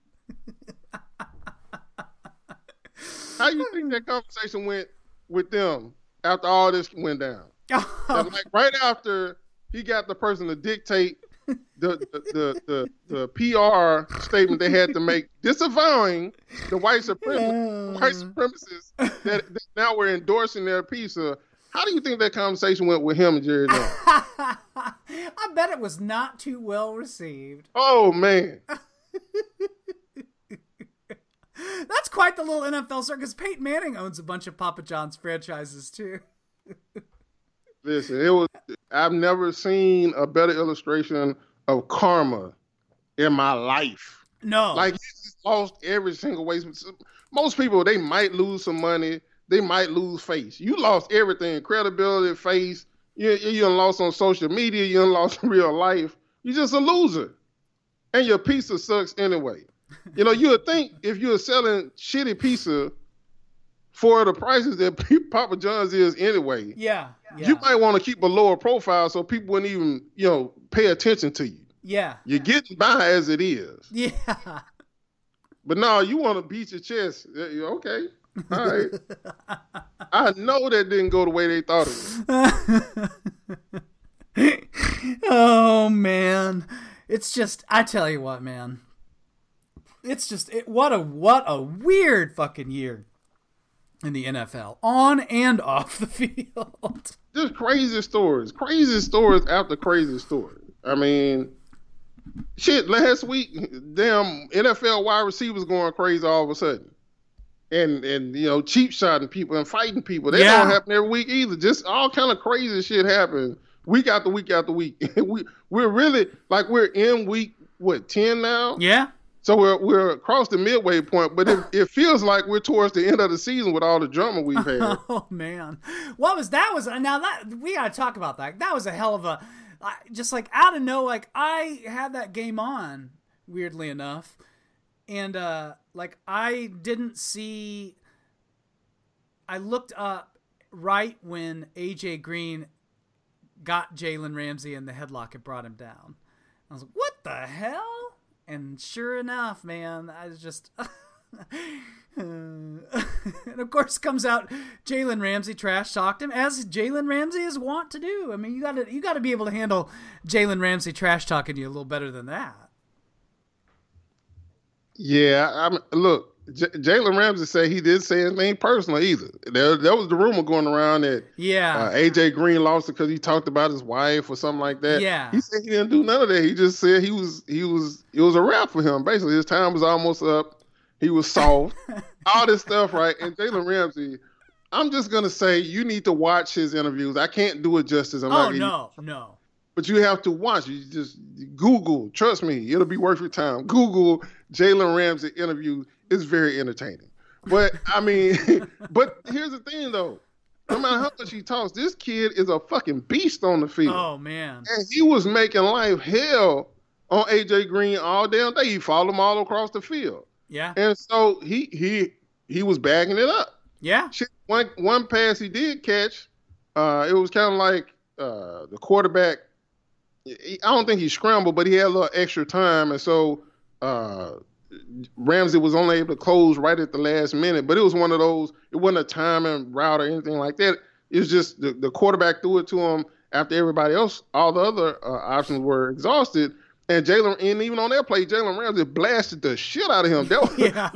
How you think that conversation went with them after all this went down? Like right after he got the person to dictate the the, the, the, the PR statement they had to make disavowing the white supremacists, white supremacists that, that now were endorsing their piece of how do you think that conversation went with him and Jerry Jones? I bet it was not too well received. Oh man. That's quite the little NFL circus. Peyton Manning owns a bunch of Papa John's franchises too. Listen, it was I've never seen a better illustration of karma in my life. No, Like lost every single way. Most people they might lose some money, they might lose face. You lost everything: credibility, face. You you lost on social media. You lost in real life. You're just a loser, and your pizza sucks anyway. You know you would think if you were selling shitty pizza for the prices that Papa John's is anyway, yeah, yeah, you might want to keep a lower profile so people wouldn't even you know pay attention to you. yeah, You're getting by as it is. yeah. But no, you want to beat your chest. Okay. All right. I know that didn't go the way they thought it would. oh man, it's just I tell you what, man. It's just it, what a what a weird fucking year in the NFL, on and off the field. Just crazy stories. Crazy stories after crazy stories. I mean, shit, last week, damn NFL wide receivers going crazy all of a sudden. And and you know, cheap shotting people and fighting people. They Yeah. don't happen every week either. Just all kind of crazy shit happens week after week after week. we we're really like we're in week what, ten now? Yeah, So we're we're across the midway point, but it, it feels like we're towards the end of the season with all the drama we've had. Oh man, what was that? Was now that we gotta talk about that. That was a hell of a, just like out of no, like I had that game on weirdly enough, and uh like I didn't see. I looked up right when AJ Green got Jalen Ramsey in the headlock and brought him down. I was like, what the hell? And sure enough, man, I was just. and of course, comes out Jalen Ramsey trash talked him as Jalen Ramsey is wont to do. I mean, you got to you got to be able to handle Jalen Ramsey trash talking you a little better than that. Yeah, I'm look. J- Jalen Ramsey said he didn't say anything personal either. There, there was the rumor going around that Yeah, uh, AJ Green lost it because he talked about his wife or something like that. Yeah. he said he didn't do none of that. He just said he was he was it was a wrap for him. Basically, his time was almost up. He was soft. all this stuff, right? And Jalen Ramsey, I'm just gonna say you need to watch his interviews. I can't do it justice. I'm oh no, no. But you have to watch. You just Google. Trust me, it'll be worth your time. Google Jalen Ramsey interview. It's very entertaining. But I mean, but here's the thing though. No matter how much he talks, this kid is a fucking beast on the field. Oh man. And he was making life hell on AJ Green all damn day. He followed him all across the field. Yeah. And so he he he was bagging it up. Yeah. One one pass he did catch, uh, it was kind of like uh, the quarterback. I don't think he scrambled, but he had a little extra time, and so uh, Ramsey was only able to close right at the last minute. But it was one of those. It wasn't a timing route or anything like that. It was just the, the quarterback threw it to him after everybody else, all the other uh, options were exhausted. And Jalen, and even on that play, Jalen Ramsey blasted the shit out of him. That was, yeah.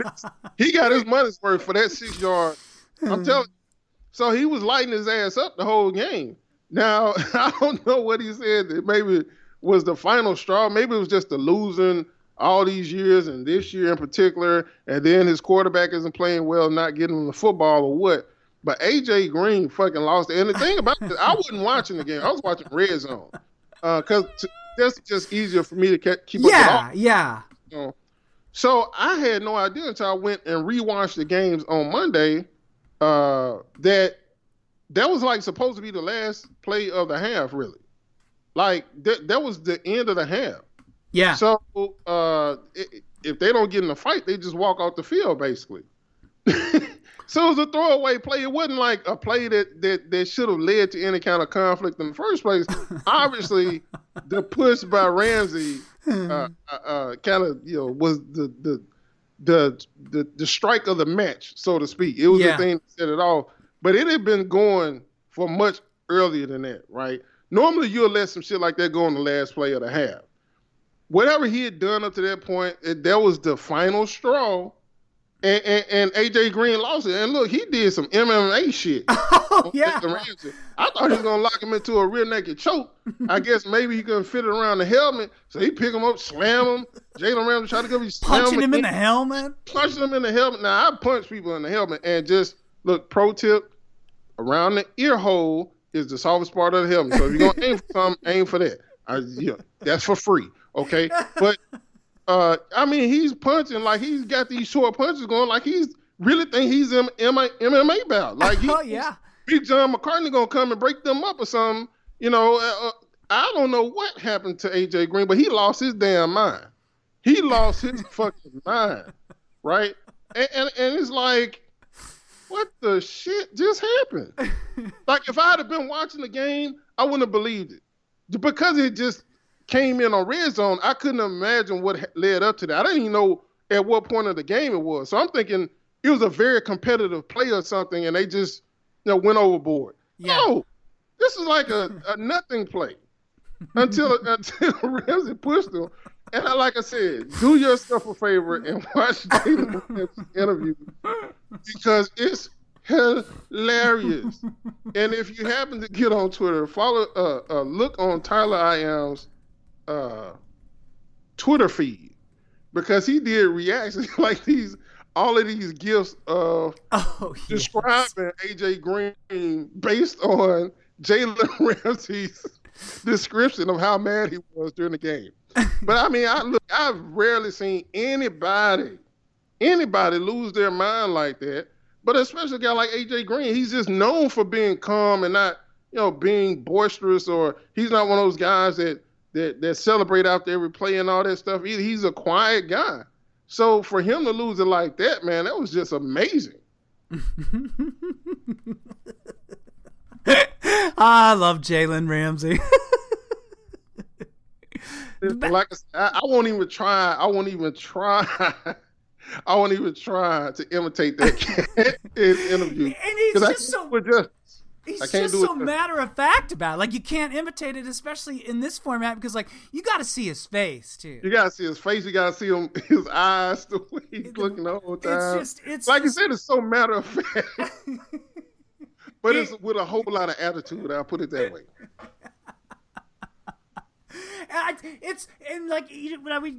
he got his money's worth for that six yard. I'm telling you. So he was lighting his ass up the whole game. Now, I don't know what he said that maybe was the final straw. Maybe it was just the losing all these years and this year in particular, and then his quarterback isn't playing well, not getting him the football or what. But AJ Green fucking lost. And the thing about it, I wasn't watching the game. I was watching Red Zone because uh, that's just easier for me to keep up. Yeah, yeah. So I had no idea until I went and rewatched the games on Monday uh, that that was like supposed to be the last play of the half, really. Like that that was the end of the half. Yeah. So uh, if they don't get in a fight, they just walk off the field, basically. so it was a throwaway play. It wasn't like a play that that, that should have led to any kind of conflict in the first place. Obviously, the push by Ramsey uh, uh, uh kind of you know was the the the the the strike of the match, so to speak. It was yeah. the thing that set it off. But it had been going for much earlier than that, right? Normally you'll let some shit like that go on the last play of the half. Whatever he had done up to that point, it, that was the final straw and, and, and, AJ Green lost it. And look, he did some MMA shit. Oh, yeah. I thought he was gonna lock him into a rear naked choke. I guess maybe he couldn't fit it around the helmet, so he pick him up, slam him. Jalen Ramsey tried to go, he punching him in the helmet. Punching him in the helmet. Now I punch people in the helmet, and just look. Pro tip: around the ear hole is the softest part of the helmet. So if you're gonna aim for something, aim for that. I, yeah, that's for free. Okay, but uh, I mean, he's punching like he's got these short punches going, like he's really think he's in MMA bout. Like, he, oh yeah, Big John McCarthy gonna come and break them up or something. You know, uh, uh I don't know what happened to AJ Green, but he lost his damn mind. He lost his fucking mind, right? And, and and it's like, what the shit just happened? like if I had been watching the game, I wouldn't have believed it because it just came in on red zone, I couldn't imagine what led up to that. I didn't even know at what point of the game it was. So I'm thinking it was a very competitive play or something, and they just you know went overboard. Yeah. No, this is like a, a nothing play until until Ramsey pushed them. And I, like I said, do yourself a favor and watch David interview because it's hilarious. and if you happen to get on Twitter, follow, uh, uh, look on Tyler I am's uh, Twitter feed because he did reactions like these, all of these gifts of oh, describing yes. AJ Green based on Jalen Ramsey's description of how mad he was during the game. but I mean, I look, I've rarely seen anybody, anybody lose their mind like that. But especially a guy like AJ Green, he's just known for being calm and not, you know, being boisterous, or he's not one of those guys that that that celebrate after every play and all that stuff. he's a quiet guy. So for him to lose it like that, man, that was just amazing. I love Jalen Ramsey. like I, said, I, I, won't even try. I won't even try. I won't even try to imitate that in interview. And he's just I so just He's just so matter of fact about it. Like you can't imitate it, especially in this format, because like you got to see his face too. You got to see his face. You got to see him, his eyes, the way he's it, looking the whole time. It's just, it's like just... you said, it's so matter of fact. but it's with a whole lot of attitude. I'll put it that way. it's and like we,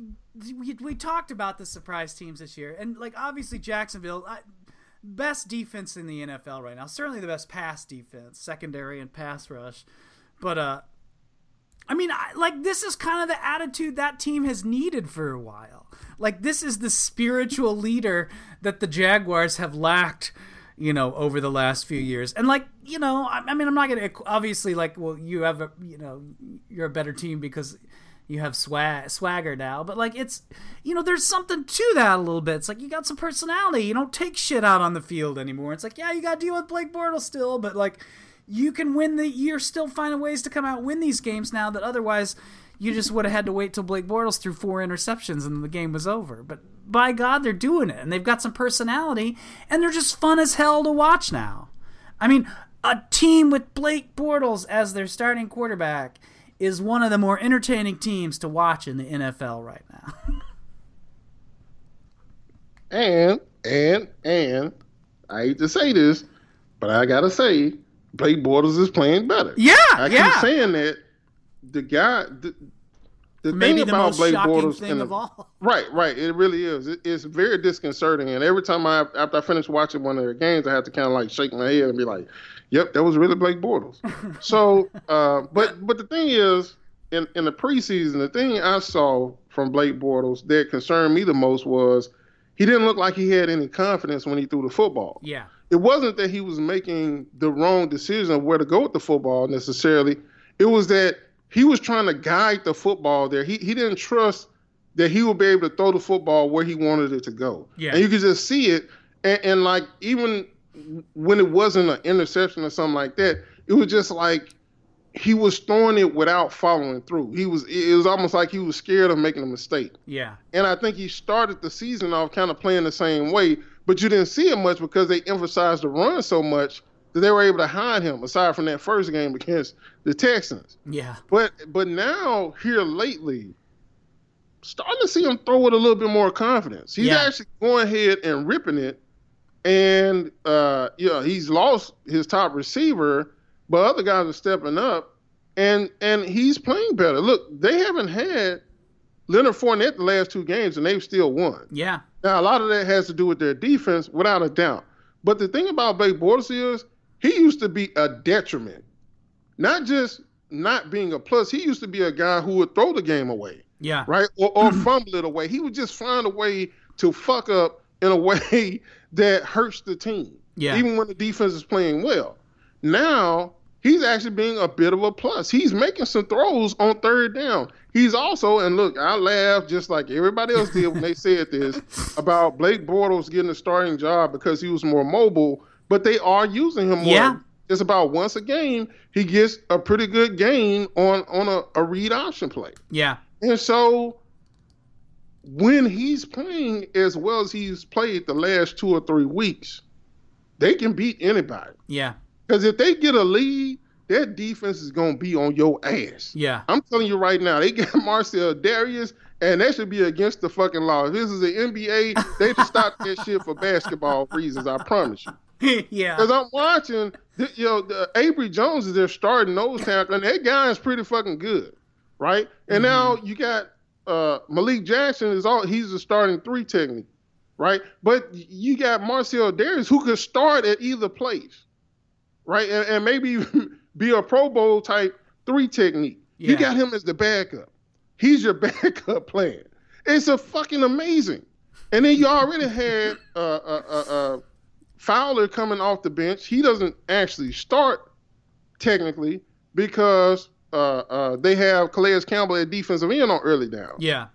we we talked about the surprise teams this year, and like obviously Jacksonville, best defense in the NFL right now. Certainly the best pass defense, secondary and pass rush. But uh, I mean, I, like this is kind of the attitude that team has needed for a while. Like this is the spiritual leader that the Jaguars have lacked you know, over the last few years. And like, you know, I, I mean, I'm not to obviously like, well, you have a, you know, you're a better team because you have swag swagger now, but like it's, you know, there's something to that a little bit. It's like you got some personality. You don't take shit out on the field anymore. It's like, yeah, you got to deal with Blake Bortles still, but like you can win the you're still finding ways to come out win these games now that otherwise you just would have had to wait till Blake Bortles threw four interceptions and the game was over. But by God, they're doing it, and they've got some personality, and they're just fun as hell to watch now. I mean, a team with Blake Bortles as their starting quarterback is one of the more entertaining teams to watch in the NFL right now. and and and I hate to say this, but I gotta say, Blake Bortles is playing better. Yeah, I yeah. keep saying that the guy. The, the Maybe thing the about most Blake shocking Bortles and the, of all. right, right, it really is. It, it's very disconcerting, and every time I after I finish watching one of their games, I have to kind of like shake my head and be like, "Yep, that was really Blake Bortles." so, uh, but but the thing is, in in the preseason, the thing I saw from Blake Bortles that concerned me the most was he didn't look like he had any confidence when he threw the football Yeah. it wasn't that he was making the wrong decision of where to go with the football necessarily. It was that he was trying to guide the football there. He he didn't trust that he would be able to throw the football where he wanted it to go. Yeah. And you could just see it. And, and like even when it wasn't an interception or something like that, it was just like he was throwing it without following through. He was it was almost like he was scared of making a mistake. Yeah. And I think he started the season off kind of playing the same way, but you didn't see it much because they emphasized the run so much that they were able to hide him, aside from that first game against the Texans. Yeah. But but now here lately, starting to see him throw it a little bit more confidence. He's Yeah. actually going ahead and ripping it. And uh, you know, he's lost his top receiver, but other guys are stepping up and and he's playing better. Look, they haven't had Leonard Fournette the last two games and they've still won. Yeah. Now, a lot of that has to do with their defense, without a doubt. But the thing about Blake Bortles is he used to be a detriment, not just not being a plus. He used to be a guy who would throw the game away, Yeah. right, or, or fumble it away. He would just find a way to fuck up in a way that hurts the team, Yeah. even when the defense is playing well. Now he's actually being a bit of a plus. He's making some throws on third down. He's also, and look, I laughed just like everybody else did when they said this about Blake Bortles getting a starting job because he was more mobile, but they are using him more. Yeah. It's about once a game, he gets a pretty good gain on, on a, a read option play. Yeah. And so when he's playing as well as he's played the last two or three weeks, they can beat anybody. Yeah. Because if they get a lead, their defense is going to be on your ass. Yeah. I'm telling you right now, they got Marcell Dareus, and that should be against the fucking law. If this is the NBA, they just stop that shit for basketball reasons. I promise you. yeah. Because I'm watching, you know, the, Abry Jones is their starting nose tackle, and that guy is pretty fucking good, right? And mm-hmm. now you got uh, Malik Jackson is all he's a starting three technique, right? But you got Marcell Dareus who could start at either place, right? And, and maybe be a Pro Bowl type three technique. You got him as the backup. He's your backup plan. It's a fucking amazing. And then you already had uh, uh, uh, uh, Fowler coming off the bench. He doesn't actually start technically because uh, uh, they have Calais Campbell at defensive end on early down. Yeah.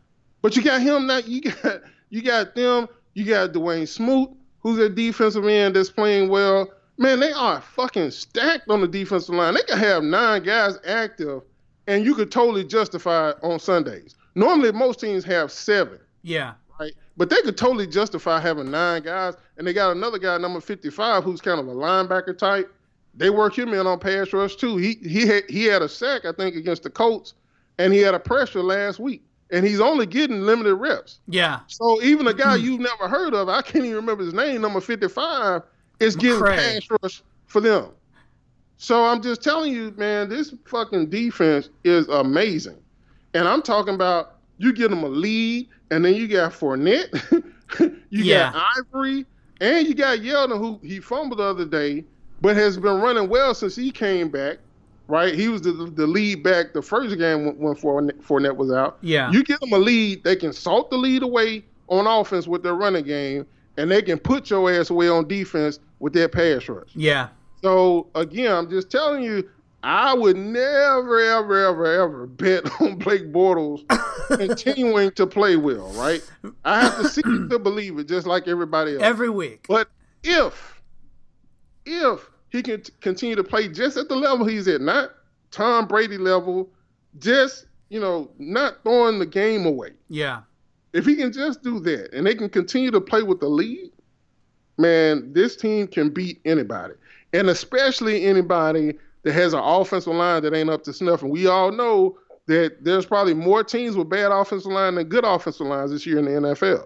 But you got him now. You got you got them. You got Dawuane Smoot, who's a defensive end that's playing well. Man, they are fucking stacked on the defensive line. They could have nine guys active, and you could totally justify it on Sundays. Normally, most teams have seven, Yeah. right? But they could totally justify having nine guys, and they got another guy, number fifty-five, who's kind of a linebacker type. They work him in on pass rush too. He he had he had a sack, I think, against the Colts, and he had a pressure last week, and he's only getting limited reps. Yeah. So even a guy mm-hmm. you've never heard of, I can't even remember his name, number 55, is getting pass rush for them. So I'm just telling you, man, this fucking defense is amazing. And I'm talking about you get them a lead, and then you got Fournette, you Yeah. got Ivory, and you got Yeldon, who he fumbled the other day, but has been running well since he came back. Right, he was the the lead back the first game when, when Fournette was out. Yeah. You give them a lead, they can salt the lead away on offense with their running game, and they can put your ass away on defense with their pass rush. yeah. So again, I'm just telling you, I would never, ever, ever, ever bet on Blake Bortles continuing to play well. Right? I have to see to believe it, just like everybody else. Every week. but if, if he can t- continue to play just at the level he's at, not Tom Brady level, just you know, not throwing the game away. Yeah. If he can just do that, and they can continue to play with the lead, man, this team can beat anybody, and especially anybody that has an offensive line that ain't up to snuff. And we all know that there's probably more teams with bad offensive line than good offensive lines this year in the NFL.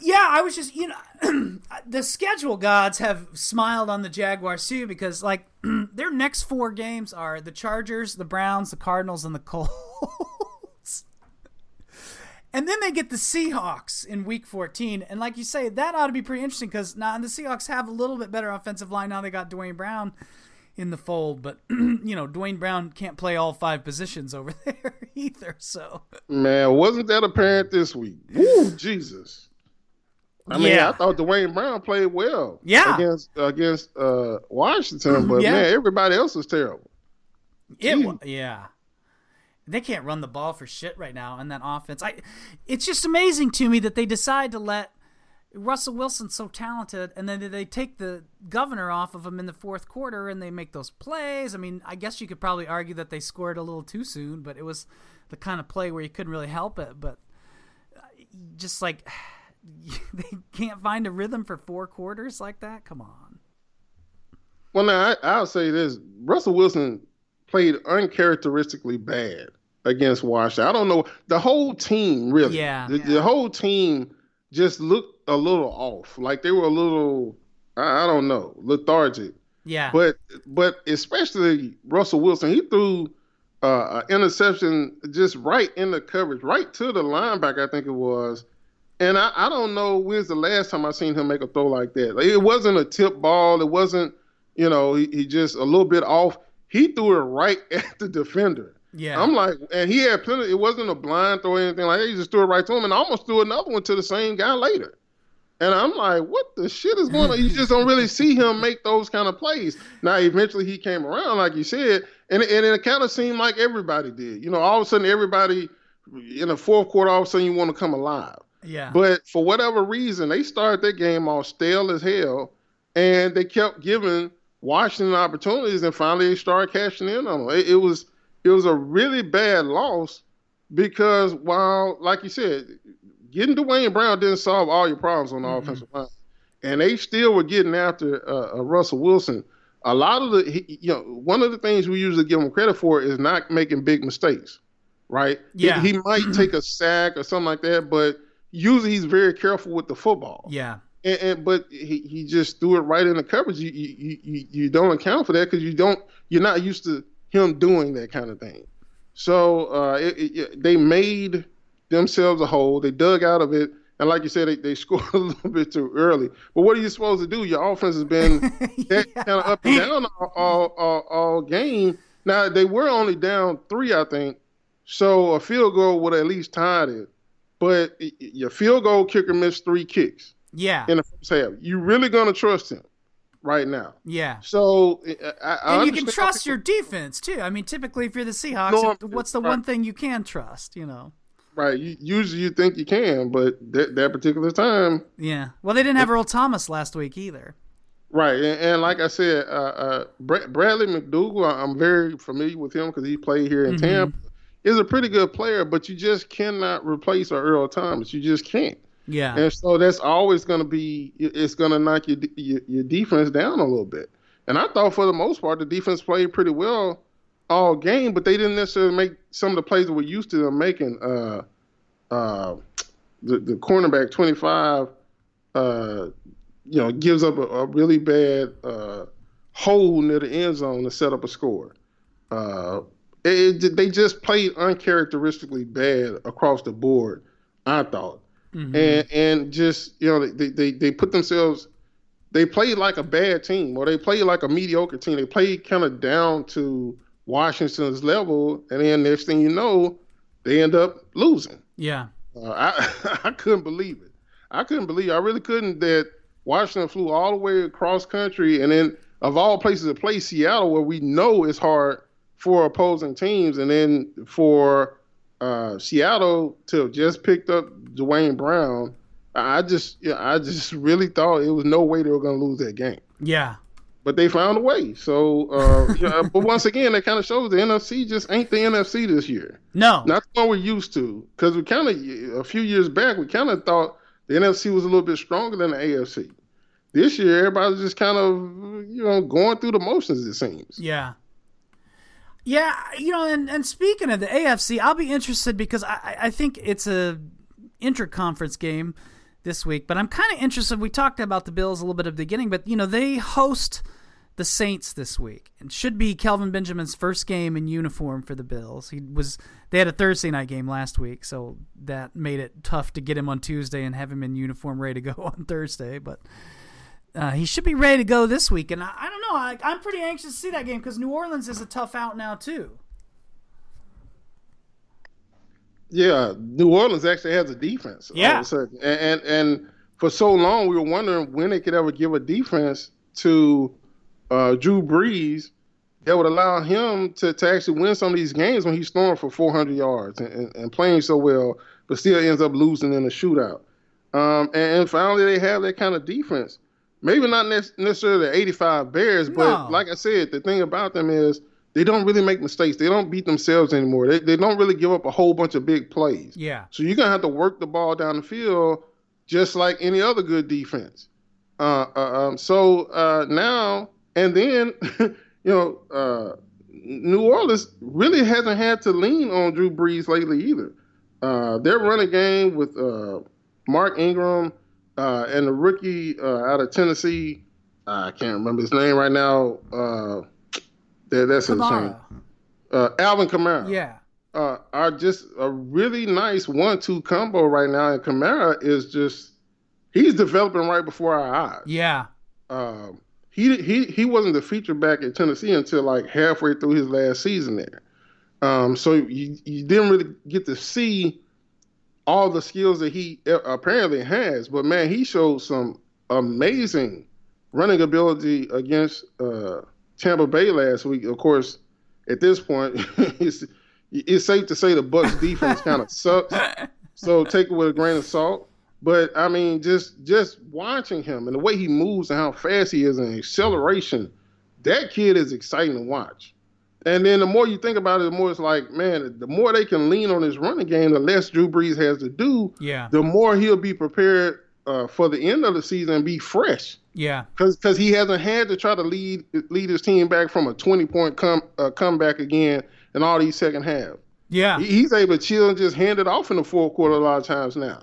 Yeah, I was just you know the schedule gods have smiled on the Jaguars too because like their next four games are the Chargers, the Browns, the Cardinals, and the Colts. and then they get the Seahawks in week 14. And like you say, that ought to be pretty interesting because now the Seahawks have a little bit better offensive line. Now they got Duane Brown in the fold, but you know, Duane Brown can't play all five positions over there either. So Man, wasn't that apparent this week? Woo, Jesus. I mean, Yeah. I thought Duane Brown played well Yeah. against against uh, Washington, but Yeah. man, everybody else was terrible. It yeah. They can't run the ball for shit right now in that offense. I it's just amazing to me that they decide to let Russell Wilson so talented and then they take the governor off of him in the fourth quarter and they make those plays. I mean, I guess you could probably argue that they scored a little too soon, but it was the kind of play where you couldn't really help it, but uh, just like they can't find a rhythm for four quarters like that. Come on. Well, now I, I'll say this: Russell Wilson played uncharacteristically bad against Washington. I don't know the whole team really. Yeah. the, the whole team just looked a little off, like they were a little, I, I don't know, lethargic. Yeah. But but especially Russell Wilson, he threw uh, an interception just right in the coverage, right to the linebacker, I think it was. And I, I don't know when's the last time I seen him make a throw like that. Like, it wasn't a tip ball. It wasn't, you know, he, he just a little bit off. He threw it right at the defender. yeah. I'm like, and he had plenty. It wasn't a blind throw or anything like that. He just threw it right to him, and I almost threw another one to the same guy later. And I'm like, what the shit is going on? You just don't really see him make those kind of plays. Now, eventually, he came around, like you said, and and it kind of seemed like everybody did. You know, all of a sudden, everybody in the fourth quarter, all of a sudden, you want to come alive. Yeah. But for whatever reason, they started their game all stale as hell, and they kept giving Washington opportunities, and finally they started cashing in on them. It, it was it was a really bad loss because while, like you said, getting Duane Brown didn't solve all your problems on the Mhm. offensive line, and they still were getting after uh, uh, Russell Wilson. A lot of the, he, you know, one of the things we usually give him credit for is not making big mistakes, right? He- Yeah. he might take a sack or something like that, but usually he's very careful with the football. yeah. And, and but he, he just threw it right in the coverage. You you, you, you don't account for that because you don't you're not used to him doing that kind of thing. So uh, it, it, they made themselves a hole. They dug out of it, and like you said, they, they scored a little bit too early. But what are you supposed to do? Your offense has been that kind of up and down all, all, all, all game. Now they were only down three, I think. So a field goal would at least tie it. But your field goal kicker missed three kicks Yeah. in the first half. You really gonna trust him right now? Yeah. So I, I and you can trust your defense too. I mean, typically, if you're the Seahawks, No, what's the right. one thing you can trust? You know. right. You, usually you think you can, but that, that particular time, Yeah. Well, they didn't have Earl Thomas last week either. right. And, and like I said, uh, uh, Bra- Bradley McDougald, I'm very familiar with him because he played here in Mhm. Tampa. Is a pretty good player, but you just cannot replace a Earl Thomas. You just can't. Yeah. And so that's always going to be, it's going to knock your, your your defense down a little bit. And I thought for the most part, the defense played pretty well all game, but they didn't necessarily make some of the plays that we're used to them making. Uh, uh, the, the cornerback 25, uh, you know, gives up a, a really bad uh, hole near the end zone to set up a score. It, it, they just played uncharacteristically bad across the board. I thought, mm-hmm. and and just you know they, they they put themselves. They played like a bad team, or they played like a mediocre team. They played kind of down to Washington's level, and then next thing you know, they end up losing. Yeah, uh, I I couldn't believe it. I couldn't believe. It. I really couldn't that Washington flew all the way across country, and then of all places to play Seattle, where we know it's hard for opposing teams, and then for uh, Seattle to have just picked up Duane Brown. I just, yeah, I just really thought it was no way they were going to lose that game. Yeah, but they found a way. So, uh, yeah, but once again, that kind of shows the NFC just ain't the NFC this year. No, not the one we're used to. Because we kind of a few years back, we kind of thought the NFC was a little bit stronger than the AFC. This year, everybody's just kind of you know going through the motions. It seems. Yeah. Yeah, you know, and, and speaking of the AFC, I'll be interested because I, I think it's a interconference game this week, but I'm kind of interested. We talked about the Bills a little bit at the beginning, but you know they host the Saints this week. It should be Kelvin Benjamin's first game in uniform for the Bills. He was they had a Thursday night game last week, so that made it tough to get him on Tuesday and have him in uniform ready to go on Thursday. But uh, he should be ready to go this week, and I, I don't know. I, I'm pretty anxious to see that game because New Orleans is a tough out now too. Yeah, New Orleans actually has a defense. Yeah, and, and and for so long we were wondering when they could ever give a defense to uh, Drew Brees that would allow him to, to actually win some of these games when he's throwing for 400 yards and, and, and playing so well, but still ends up losing in a shootout. Um, and, and, finally, they have that kind of defense. Maybe not necessarily the 85 Bears, but no. like I said, the thing about them is they don't really make mistakes. They don't beat themselves anymore. They, they don't really give up a whole bunch of big plays. Yeah. So you're going to have to work the ball down the field just like any other good defense. Uh, uh, um, so uh, now and then, you know, uh, New Orleans really hasn't had to lean on Drew Brees lately either. Uh, their running game with uh, Mark Ingram uh, and the rookie uh, out of Tennessee, I can't remember his name right now. Uh, that, that's his name. Alvin Kamara. Yeah. are just a really nice one-two combo right now, and Kamara is just he's developing right before our eyes. Yeah. Um, he he he wasn't the feature back at Tennessee until like halfway through his last season there. Um, so you you didn't really get to see all the skills that he apparently has. But man, he showed some amazing running ability against uh, Tampa Bay last week. Of course, at this point, it's it's safe to say the Bucs defense kind of sucks. So take it with a grain of salt. But I mean, just just watching him and the way he moves and how fast he is and acceleration, that kid is exciting to watch. And then the more you think about it, the more it's like, man, the more they can lean on his running game, the less Drew Brees has to do. Yeah. The more he'll be prepared uh, for the end of the season and be fresh. Yeah. Because because he hasn't had to try to lead lead his team back from a twenty point come uh, comeback again in all these second half. Yeah. He, he's able to chill and just hand it off in the fourth quarter a lot of times now.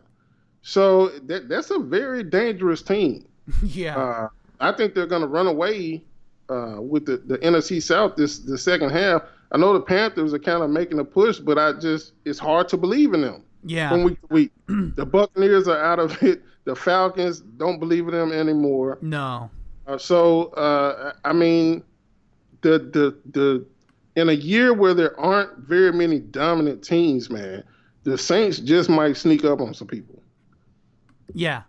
So that, that's a very dangerous team. yeah. Uh, I think they're going to run away uh, with the, the NFC South this the second half. I know the Panthers are kind of making a push, but I just it's hard to believe in them. Yeah. From week to week, the Buccaneers are out of it. The Falcons don't believe in them anymore. No. Uh, so uh, I mean, the the the in a year where there aren't very many dominant teams, man, the Saints just might sneak up on some people. Yeah.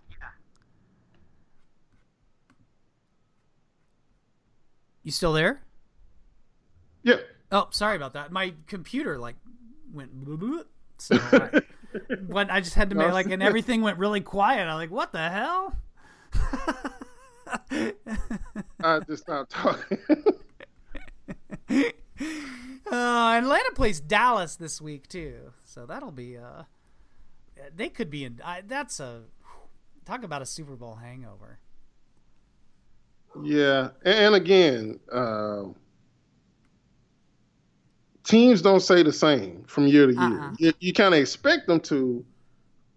You still there? Yeah. Oh, sorry about that. My computer like went so I, when I just had to make like and everything went really quiet. I'm like, what the hell? I just stopped talking. uh, Atlanta plays Dallas this week too, so that'll be uh, they could be in. I, that's a talk about a Super Bowl hangover. Yeah, and again, uh, teams don't say the same from year to year. Uh-uh. You, you kind of expect them to,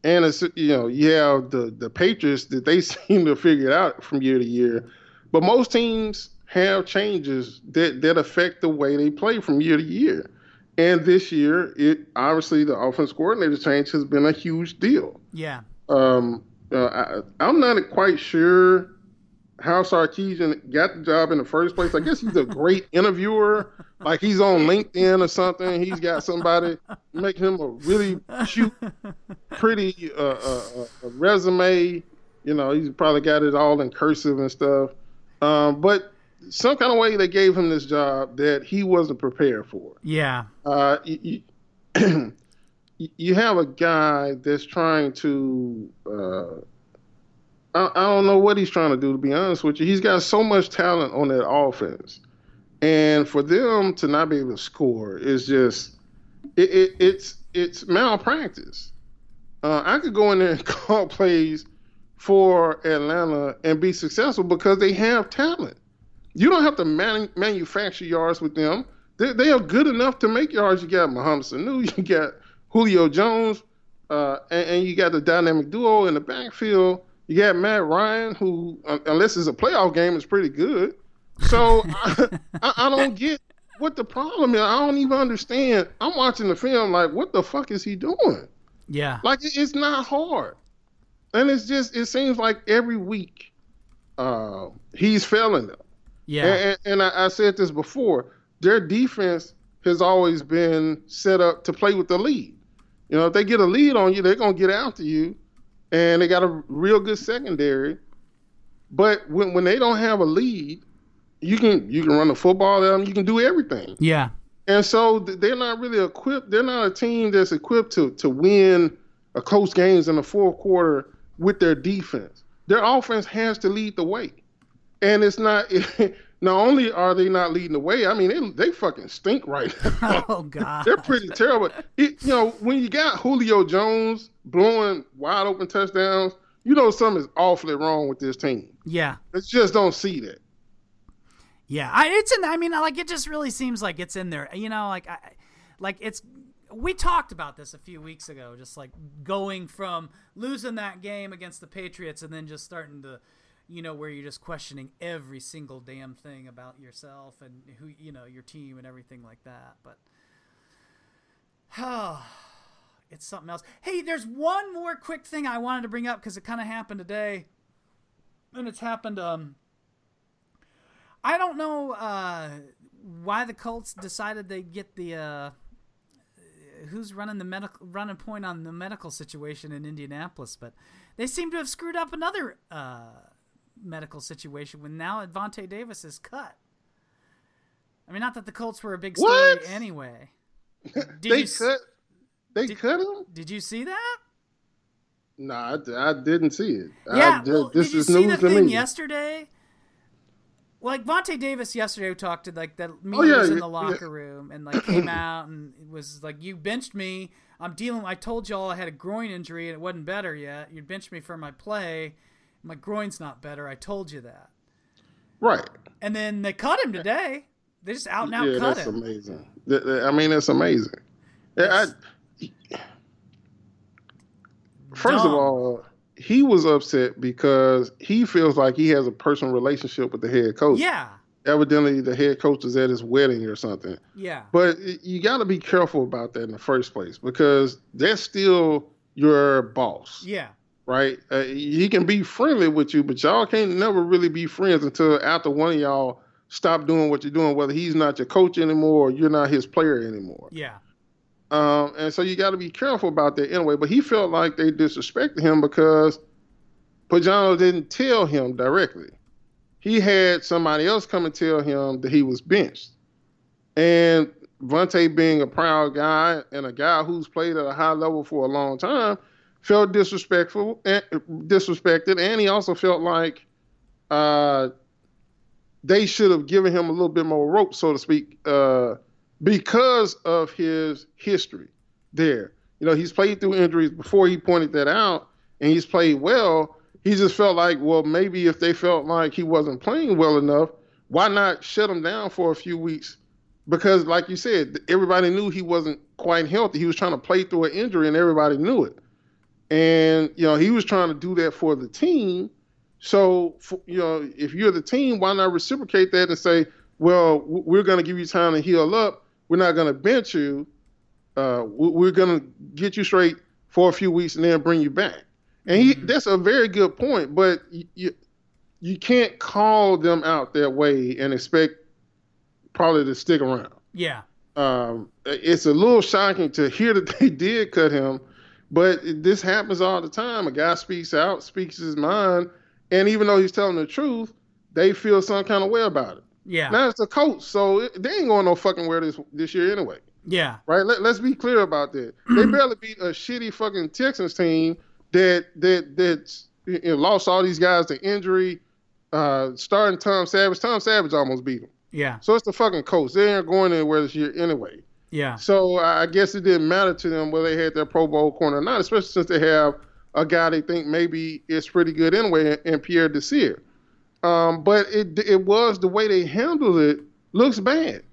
and it's you know you have the the Patriots that they seem to figure it out from year to year, but most teams have changes that that affect the way they play from year to year, And this year, it obviously the offense coordinator change has been a huge deal. Yeah. Um, uh, I, am not quite sure how Sarkisian got the job in the first place. I guess he's a great interviewer. Like he's on LinkedIn or something. He's got somebody make him a really cute, pretty uh, uh, uh, resume. You know, he's probably got it all in cursive and stuff. Um, but some kind of way they gave him this job that he wasn't prepared for. Yeah. Uh, you, you, you have a guy that's trying to. I, I don't know what he's trying to do. To be honest with you, he's got so much talent on that offense, and for them to not be able to score is just it, it, it's it's malpractice. Uh, I could go in there and call plays for Atlanta and be successful because they have talent. You don't have to man, manufacture yards with them. They, they are good enough to make yards. You got Mohamed Sanu, you got Julio Jones, uh, and, and, you got the dynamic duo in the backfield. You got Matt Ryan, who, unless it's a playoff game, is pretty good. So I, I, don't get what the problem is. I don't even understand. I'm watching the film like, what the fuck is he doing? Yeah. Like, it's not hard and it's just it seems like every week uh, he's failing them. Yeah, and, and I, I, said this before. Their defense has always been set up to play with the lead. You know, if they get a lead on you, they're gonna get after you, and they got a real good secondary. But when when they don't have a lead, you can you can run the football at them. You can do everything. Yeah. And so they're not really equipped. They're not a team that's equipped to to win a close games in the fourth quarter with their defense. Their offense has to lead the way. And it's not not only are they not leading the way, I mean they they fucking stink right now. Oh god. They're pretty terrible. It, you know, when you got Julio Jones blowing wide open touchdowns, you know something is awfully wrong with this team. Yeah. It's just don't see that. Yeah, I, it's in. I mean, like it just really seems like it's in there. You know, like I, like it's we talked about this a few weeks ago, just like going from losing that game against the Patriots and then just starting to, you know, where you're just questioning every single damn thing about yourself and who, you know, your team and everything like that. But, it's something else. Hey, there's one more quick thing I wanted to bring up because it kind of happened today. And it's happened, um, I don't know, uh, why the Colts decided they get the, uh, who's running the medical running point on the medical situation in Indianapolis, but they seem to have screwed up another uh, medical situation when now Vontae Davis is cut. I mean, not that the Colts were a big story what? anyway. Did they cut. They did, cut him. Did you see that? No, I, I didn't see it. Yeah, I, well, this did you is see news the thing me. yesterday? like Vontae Davis yesterday we talked to like that me oh, yeah, was in the locker yeah. room and like came out and it was like you benched me. I'm dealing. I told y'all I had a groin injury and it wasn't better yet. You benched me for my play. My groin's not better. I told you that. Right. And then they cut him today. They just out and out yeah, cut that's him. amazing. I mean, it's amazing. I, first Dumb. of all, he was upset because he feels like he has a personal relationship with the head coach. Yeah. Evidently, the head coach is at his wedding or something. Yeah. But you got to be careful about that in the first place because that's still your boss. Yeah. Right? Uh, he can be friendly with you, but y'all can't never really be friends until after one of y'all stop doing what you're doing, whether he's not your coach anymore or you're not his player anymore. Yeah. Um, and so you got to be careful about that anyway. But he felt like they disrespected him because Pagano didn't tell him directly. He had somebody else come and tell him that he was benched. And Vontae, being a proud guy and a guy who's played at a high level for a long time, felt disrespectful and disrespected, and he also felt like uh, they should have given him a little bit more rope, so to speak, uh, because of his history there. You know, he's played through injuries before he pointed that out, and he's played well. He just felt like, well, maybe if they felt like he wasn't playing well enough, why not shut him down for a few weeks? Because, like you said, everybody knew he wasn't quite healthy. He was trying to play through an injury, and everybody knew it. And you know, he was trying to do that for the team. So, for, you know, if you're the team, why not reciprocate that and say, well, we're going to give you time to heal up, we're not going to bench you. Uh, we're going to get you straight for a few weeks and then bring you back. And he, mm-hmm. that's a very good point, but you, you can't call them out that way and expect probably to stick around. Yeah. Um, it's a little shocking to hear that they did cut him, but this happens all the time. A guy speaks out, speaks his mind, and even though he's telling the truth, they feel some kind of way about it. Yeah. Now it's a coach, so they ain't going no fucking where this this year anyway. Yeah. Right. Let, let's be clear about that. they barely beat a shitty fucking Texans team that that that you know, lost all these guys to injury. Uh, starting Tom Savage. Tom Savage almost beat them. Yeah. So it's the fucking coach. They ain't going anywhere this year anyway. Yeah. So I guess it didn't matter to them whether they had their Pro Bowl corner or not, especially since they have a guy they think maybe is pretty good anyway, in Pierre Desir. Um, but it it was the way they handled it looks bad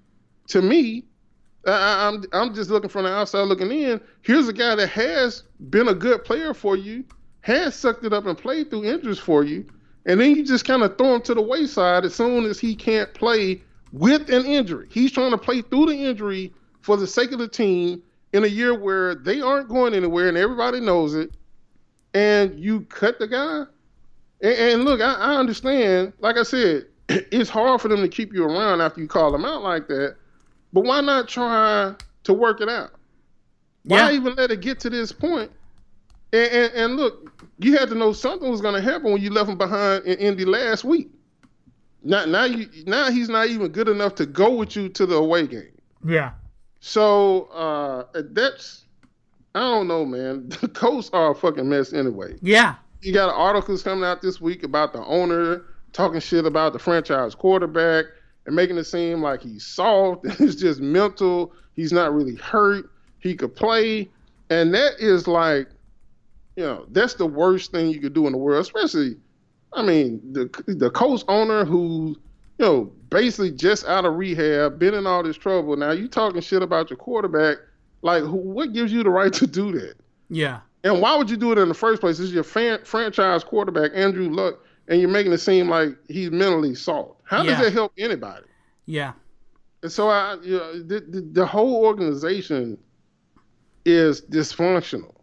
to me. I, I'm I'm just looking from the outside looking in. Here's a guy that has been a good player for you, has sucked it up and played through injuries for you, and then you just kind of throw him to the wayside as soon as he can't play with an injury. He's trying to play through the injury for the sake of the team in a year where they aren't going anywhere and everybody knows it, and you cut the guy. And, and look, I, I understand. Like I said, it's hard for them to keep you around after you call them out like that. But why not try to work it out? Why yeah. even let it get to this point? And, and, and look, you had to know something was going to happen when you left him behind in Indy last week. Now, now you, now he's not even good enough to go with you to the away game. Yeah. So uh, that's I don't know, man. The Colts are a fucking mess anyway. Yeah. You got articles coming out this week about the owner talking shit about the franchise quarterback and making it seem like he's soft. and it's just mental. He's not really hurt. He could play. And that is like, you know, that's the worst thing you could do in the world, especially, I mean, the the Colts owner who, know, basically just out of rehab, been in all this trouble. Now you talking shit about your quarterback. Like, who, what gives you the right to do that? Yeah. And why would you do it in the first place? This is your fan, franchise quarterback, Andrew Luck, and you're making it seem like he's mentally soft. How yeah. does that help anybody? Yeah. And so I, you know, the, the, the whole organization is dysfunctional.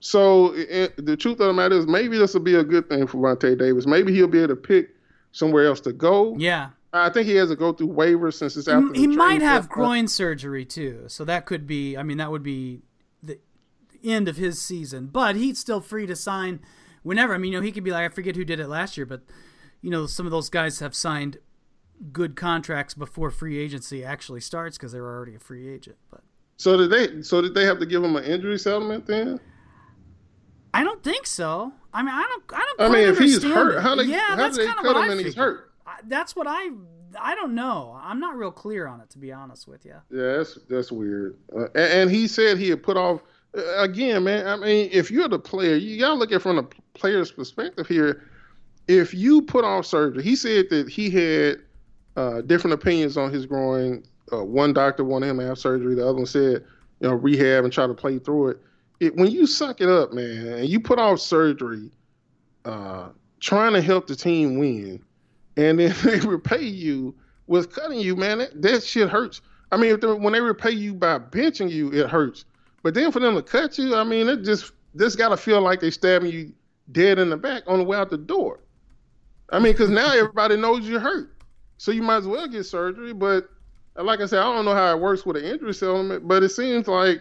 So it, the truth of the matter is, maybe this will be a good thing for Vontae Davis. Maybe he'll be able to pick somewhere else to go. Yeah. I think he has to go through waivers since it's after. He, he might have groin surgery too, so that could be. I mean, that would be the end of his season. But he's still free to sign whenever. I mean, you know, he could be like I forget who did it last year, but you know, some of those guys have signed good contracts before free agency actually starts because they were already a free agent. But so did they? So did they have to give him an injury settlement then? I don't think so. I mean, I don't. I don't. I mean, if he's hurt, it. how they? Yeah, how that's they kind cut him and he's hurt? That's what I. I don't know. I'm not real clear on it, to be honest with you. Yeah, that's that's weird. Uh, and, and, he said he had put off. Uh, again, man. I mean, if you're the player, you gotta look at from the player's perspective here. If you put off surgery, he said that he had uh, different opinions on his groin. Uh, one doctor wanted him to have surgery. The other one said, you know, rehab and try to play through it. it when you suck it up, man, and you put off surgery, uh, trying to help the team win, and then they repay you with cutting you, man, that, that shit hurts. I mean, if when they repay you by benching you, it hurts. But then for them to cut you, I mean, it just this got to feel like they stabbing you dead in the back on the way out the door. I mean, because now everybody knows you're hurt. So you might as well get surgery. But like I said, I don't know how it works with an injury settlement, but it seems like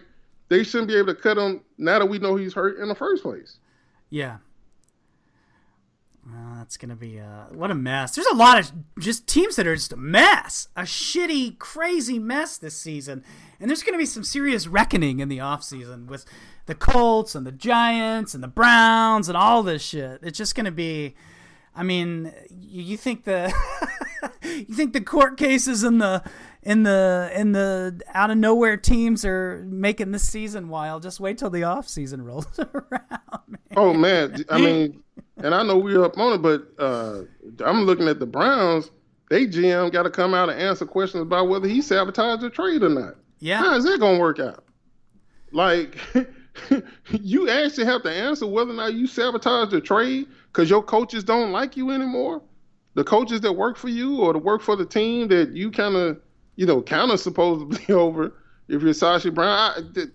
they shouldn't be able to cut him now that we know he's hurt in the first place. Yeah. Well, that's gonna be uh, what a mess. There's a lot of just teams that are just a mess, a shitty, crazy mess this season, and there's gonna be some serious reckoning in the off season with the Colts and the Giants and the Browns and all this shit. It's just gonna be. I mean, you think the you think the court cases and the in the in the out of nowhere teams are making this season wild. Just wait till the off season rolls around. Man. Oh man, I mean, and I know we're up on it, but uh, I'm looking at the Browns. They GM got to come out and answer questions about whether he sabotaged the trade or not. Yeah, how is that gonna work out? Like, you actually have to answer whether or not you sabotaged the trade because your coaches don't like you anymore the coaches that work for you or to work for the team that you kind of you know, kind of supposedly over. If you're Sashi Brown, I, that,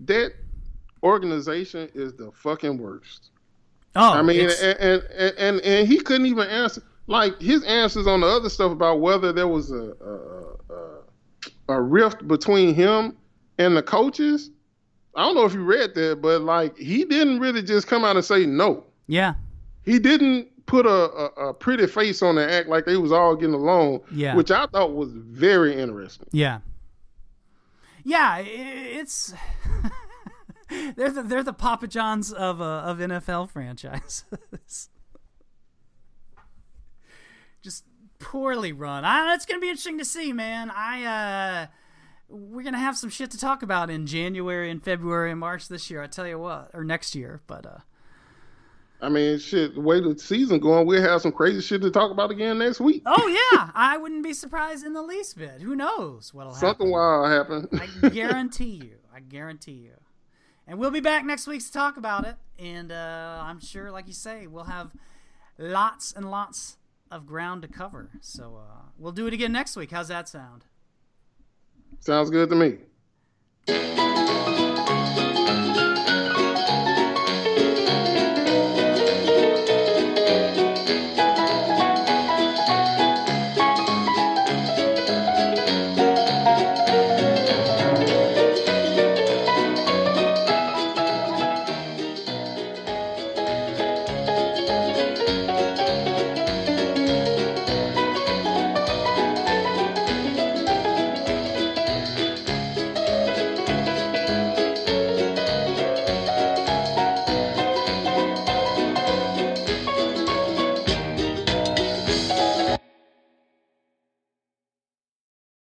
that organization is the fucking worst. Oh, I mean, and, and and and he couldn't even answer. Like his answers on the other stuff about whether there was a a, a, a rift between him and the coaches. I don't know if you read that, but like he didn't really just come out and say no. yeah, He didn't put a, a, a pretty face on and act like they was all getting along, Yeah. which I thought was very interesting. yeah, yeah. It's they're the they're the Papa Johns of uh, of NFL franchises. Just poorly run. I, it's gonna be interesting to see, man. I uh, we're gonna have some shit to talk about in January and February and March this year. I tell you what, or next year. But uh, I mean, shit, the way the season going, we'll have some crazy shit to talk about again next week. oh yeah, I wouldn't be surprised in the least bit. Who knows what'll happen? Something wild happened. I guarantee you. I guarantee you. And we'll be back next week to talk about it. And uh, I'm sure, like you say, we'll have lots and lots of ground to cover. So uh, we'll do it again next week. How's that sound? Sounds good to me.